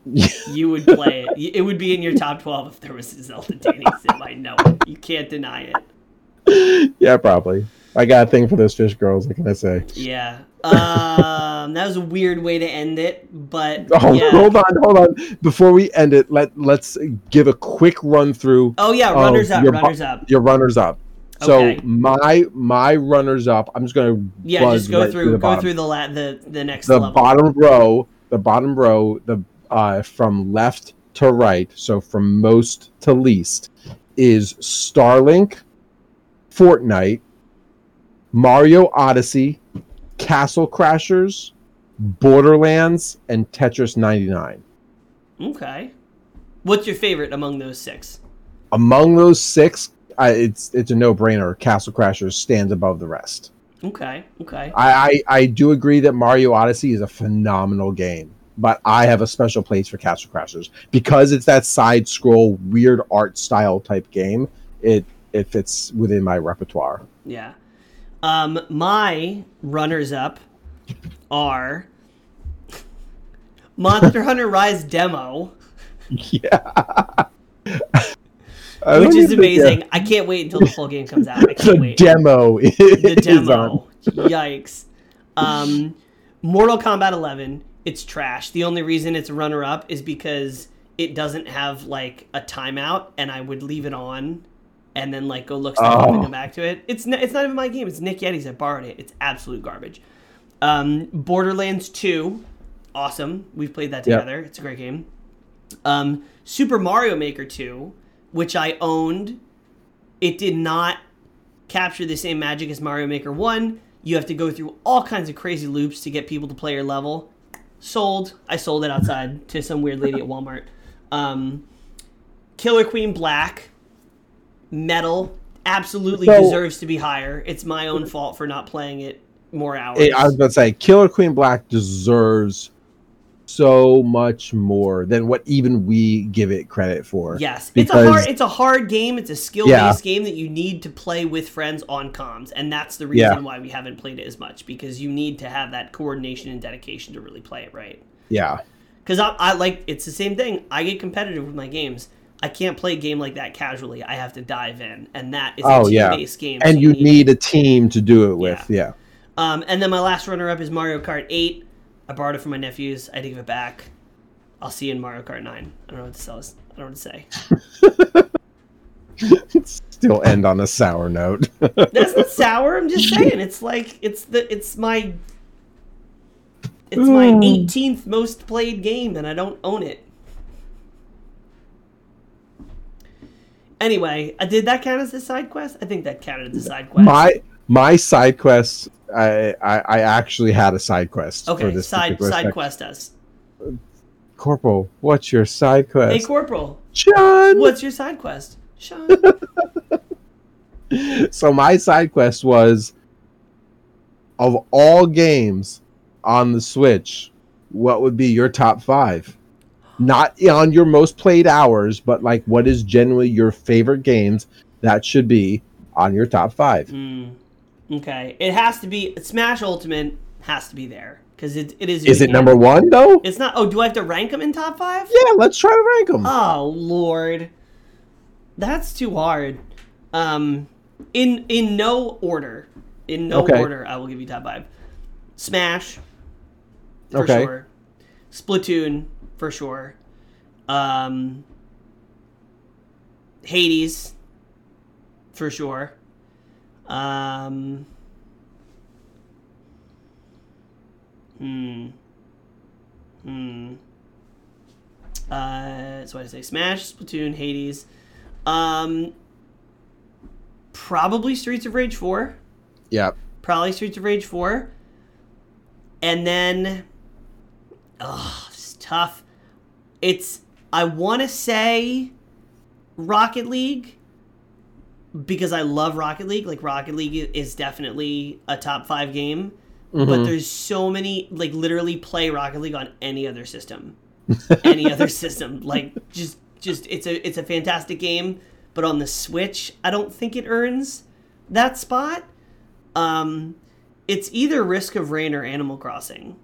You would play it. It would be in your top twelve if there was a Zelda dating sim. I know it. You can't deny it. yeah probably I got a thing for those fish girls what can I say Yeah. Um, that was a weird way to end it, but oh yeah. hold on hold on before we end it let let's give a quick run through Oh yeah, runners up, your runners up. your runners up. So my my runners up. I'm just gonna Yeah, just go right through the go bottom. through the la- the the next the level. bottom row. The bottom row. The uh, from left to right. So from most to least is Starlink, Fortnite, Mario Odyssey, Castle Crashers, Borderlands, and Tetris 99. Okay. What's your favorite among those six? Among those six, I, it's it's a no brainer. Castle Crashers stands above the rest. Okay, okay. I, I I do agree that Mario Odyssey is a phenomenal game, but I have a special place for Castle Crashers because it's that side scroll weird art style type game. It it fits within my repertoire. Yeah. Um, my runners up are Monster Hunter Rise demo, Yeah. Which is amazing. I can't wait until the full game comes out. I can't The wait. demo is the demo. Yikes. Um, Mortal Kombat 11. It's trash. The only reason it's runner up is because it doesn't have like a timeout, and I would leave it on, and then like go look stuff up and Oh. come back to it. It's n- it's not even my game. It's Nick Yeti's. I borrowed it. It's absolute garbage. Um, Borderlands 2, awesome. We've played that Yep. together. It's a great game. Um, Super Mario Maker 2, which I owned. It did not capture the same magic as Mario Maker 1. You have to go through all kinds of crazy loops to get people to play your level. Sold. I sold it outside to some weird lady at Walmart. Um, Killer Queen Black, Metal, absolutely So- deserves to be higher. It's my own fault for not playing it more hours. I was about to say, Killer Queen Black deserves so much more than what even we give it credit for. Yes, it's a hard it's a hard game. It's a skill based game that you need to play with friends on comms, and that's the reason Yeah. why we haven't played it as much because you need to have that coordination and dedication to really play it right. Yeah. Because I, I like it's the same thing. I get competitive with my games. I can't play a game like that casually. I have to dive in, and that is Oh, a team based game. And so you need a team to do it with. Yeah. Um, and then my last runner up is Mario Kart 8. I borrowed it from my nephews. I had to give it back. I'll see you in Mario Kart 9. I don't know what to sell. I don't know what to say. Still end on a sour note. That's not sour. I'm just saying. It's like it's the it's my it's my 18th most played game, and I don't own it. Anyway, did that count as a side quest? I think that counted as a side quest. my my side quest I, I I actually had a side quest for okay, this side side quest us. Corporal, what's your side quest? Hey, Corporal, John. what's your side quest? Sean. so my side quest was of all games on the Switch, what would be your top five? Not on your most played hours, but like what is generally your favorite games that should be on your top five. Mm, okay, it has to be Smash Ultimate has to be there because it, it is. Is it number one though? It's not. Oh, do I have to rank them in top five? Yeah, let's try to rank them. Oh Lord, that's too hard. Um, in in no order, in no Okay. order, I will give you top five. Smash, for Okay. sure. Splatoon, for sure. Um, Hades, for sure. Um, hmm. Hmm. Uh, so I say Smash, Splatoon, Hades. Um, probably Streets of Rage 4. yeah. Probably Streets of Rage 4. And then oh, it's tough. It's I want to say Rocket League because I love Rocket League. Like Rocket League is definitely a top five game, but Mhm. there's so many like literally play Rocket League on any other system, any other system. Like just just it's a it's a fantastic game, but on the Switch, I don't think it earns that spot. Um, it's either Risk of Rain or Animal Crossing.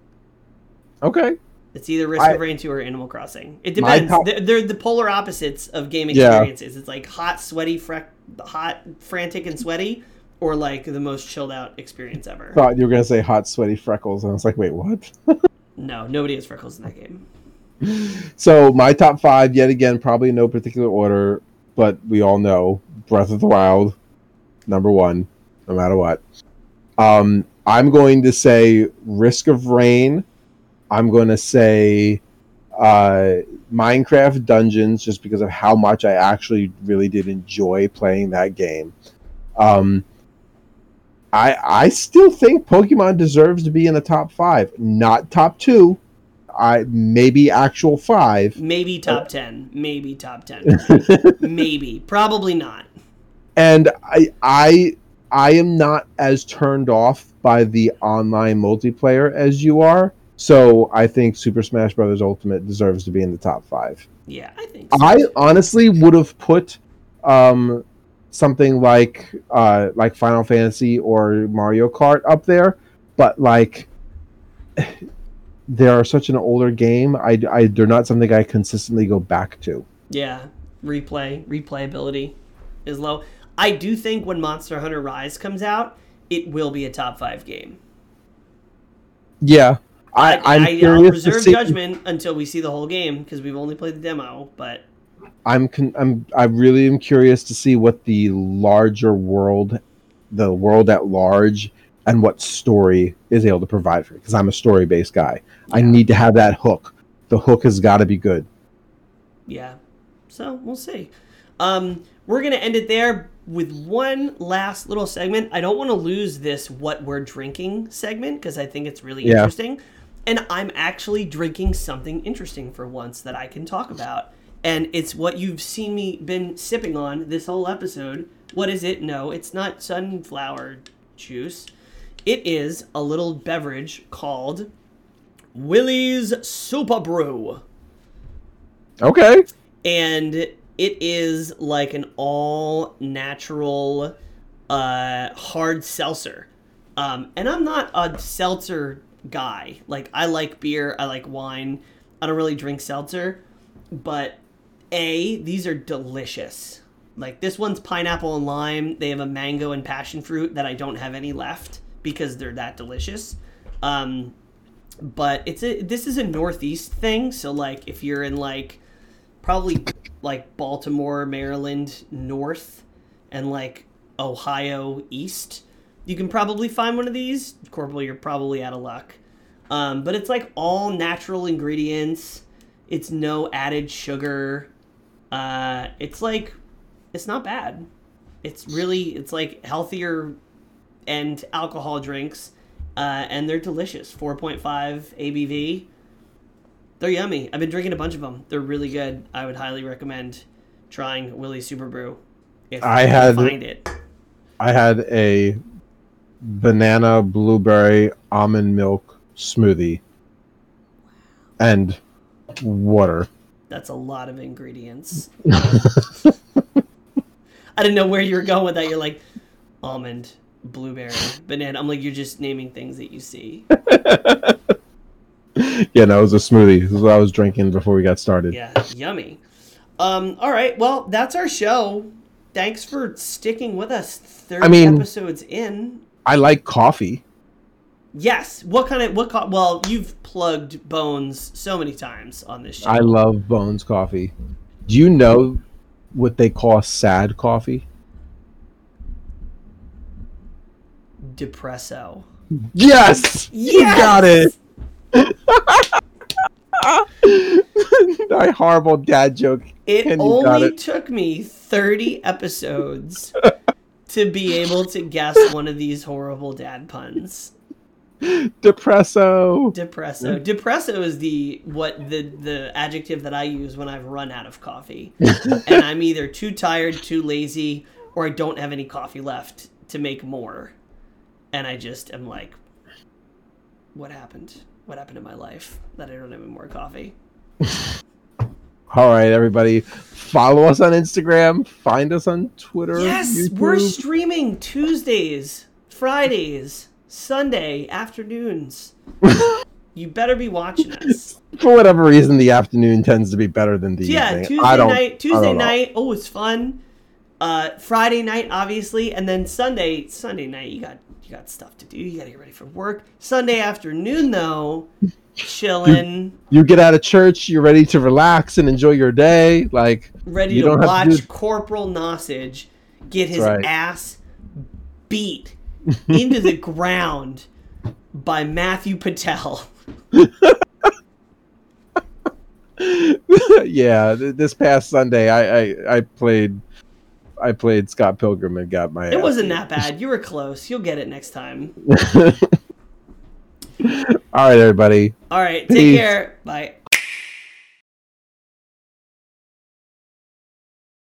Okay. It's either Risk I- of Rain 2 or Animal Crossing. It depends. top- They're, they're the polar opposites of game Yeah. experiences. It's like hot, sweaty, freck, hot, frantic, and sweaty, or like the most chilled out experience ever. Thought you were gonna say hot, sweaty freckles, and I was like, wait, what? No, nobody has freckles in that game. So my top five, yet again, probably in no particular order, but we all know Breath of the Wild, number one, no matter what. Um, I'm going to say Risk of Rain. I'm going to say uh, Minecraft Dungeons, just because of how much I actually really did enjoy playing that game. Um, I I still think Pokemon deserves to be in the top five, not top two. I maybe actual five. Maybe top 10. Maybe top 10. Maybe. Probably not. and I I I am not as turned off by the online multiplayer as you are. So I think Super Smash Bros. Ultimate deserves to be in the top five. Yeah, I think so. I honestly would have put um, something like uh, like Final Fantasy or Mario Kart up there, but like they are such an older game. I, I they're not something I consistently go back to. Yeah, replay replayability is low. I do think when Monster Hunter Rise comes out, it will be a top five game. Yeah, I, I, I'm I, will curious to reserve judgment until we see the whole game because we've only played the demo. But I'm con- I'm I really am curious to see what the larger world, the world at large, and what story is able to provide for it. Because I'm a story based guy. I need to have that hook. The hook has got to be good. yeah, so we'll see. Um, we're gonna end it there with one last little segment. I don't want to lose this "what we're drinking" segment because I think it's really Yeah. interesting, and I'm actually drinking something interesting for once that I can talk about. And it's what you've seen me been sipping on this whole episode. What is it? No, it's not sunflower juice. It is a little beverage called Willie's Super Brew. Okay. And it is like an all natural uh, hard seltzer. Um, and I'm not a seltzer guy. Like, I like beer, I like wine. I don't really drink seltzer. But A, these are delicious. Like, this one's pineapple and lime. They have a mango and passion fruit that I don't have any left because they're that delicious. Um, but it's a this is a northeast thing so like if you're in like probably like baltimore maryland north and like ohio east you can probably find one of these. Corporal you're probably out of luck. Um, but it's like all natural ingredients. It's no added sugar. Uh, it's like it's not bad. It's really it's like healthier and alcohol drinks uh, and they're delicious. 4.5 abv they're yummy. I've been drinking a bunch of them they're really good. I would highly recommend trying willie's super brew if I you can had- find it. I had a banana blueberry almond milk smoothie and water. that's a lot of ingredients i didn't know where you were going with that you're like almond blueberry banana i'm like you're just naming things that you see yeah, no, it was a smoothie. This is what I was drinking before we got started. Yeah, yummy. Um, all right, well, that's our show. Thanks for sticking with us 30 I mean- episodes in. I like coffee. Yes. What kind of what co- well, you've plugged Bones so many times on this show. I love Bones coffee. Do you know what they call sad coffee? Depresso. Yes, you got it. My horrible dad joke. It And you got only it. took me 30 episodes to be able to guess one of these horrible dad puns. Depresso. Depresso. Depresso is the what the the adjective that I use when I've run out of coffee, and I'm either too tired, too lazy, or I don't have any coffee left to make more, and I just am like, what happened? What happened in my life that I don't have any more coffee? All right, everybody, follow us on Instagram. Find us on Twitter. Yes, we're streaming Tuesdays, Fridays, Sunday afternoons. you better be watching us. For whatever reason, the afternoon tends to be better than the yeah, evening. Tuesday I don't- night. Tuesday don't night. Oh, it's fun. Uh, Friday night, obviously, and then Sunday. Sunday night, you got you got stuff to do. You got to get ready for work. Sunday afternoon, though, chilling, You get out of church, you're ready to relax and enjoy your day. Like ready You to have to watch do- Corporal Nosage get his right. ass beat into the ground by Matthew Patel. yeah, this past Sunday, I, I I played I played Scott Pilgrim and got my. It wasn't that bad. You were close. You'll get it next time. All right, everybody. All right, take Peace. care. Bye.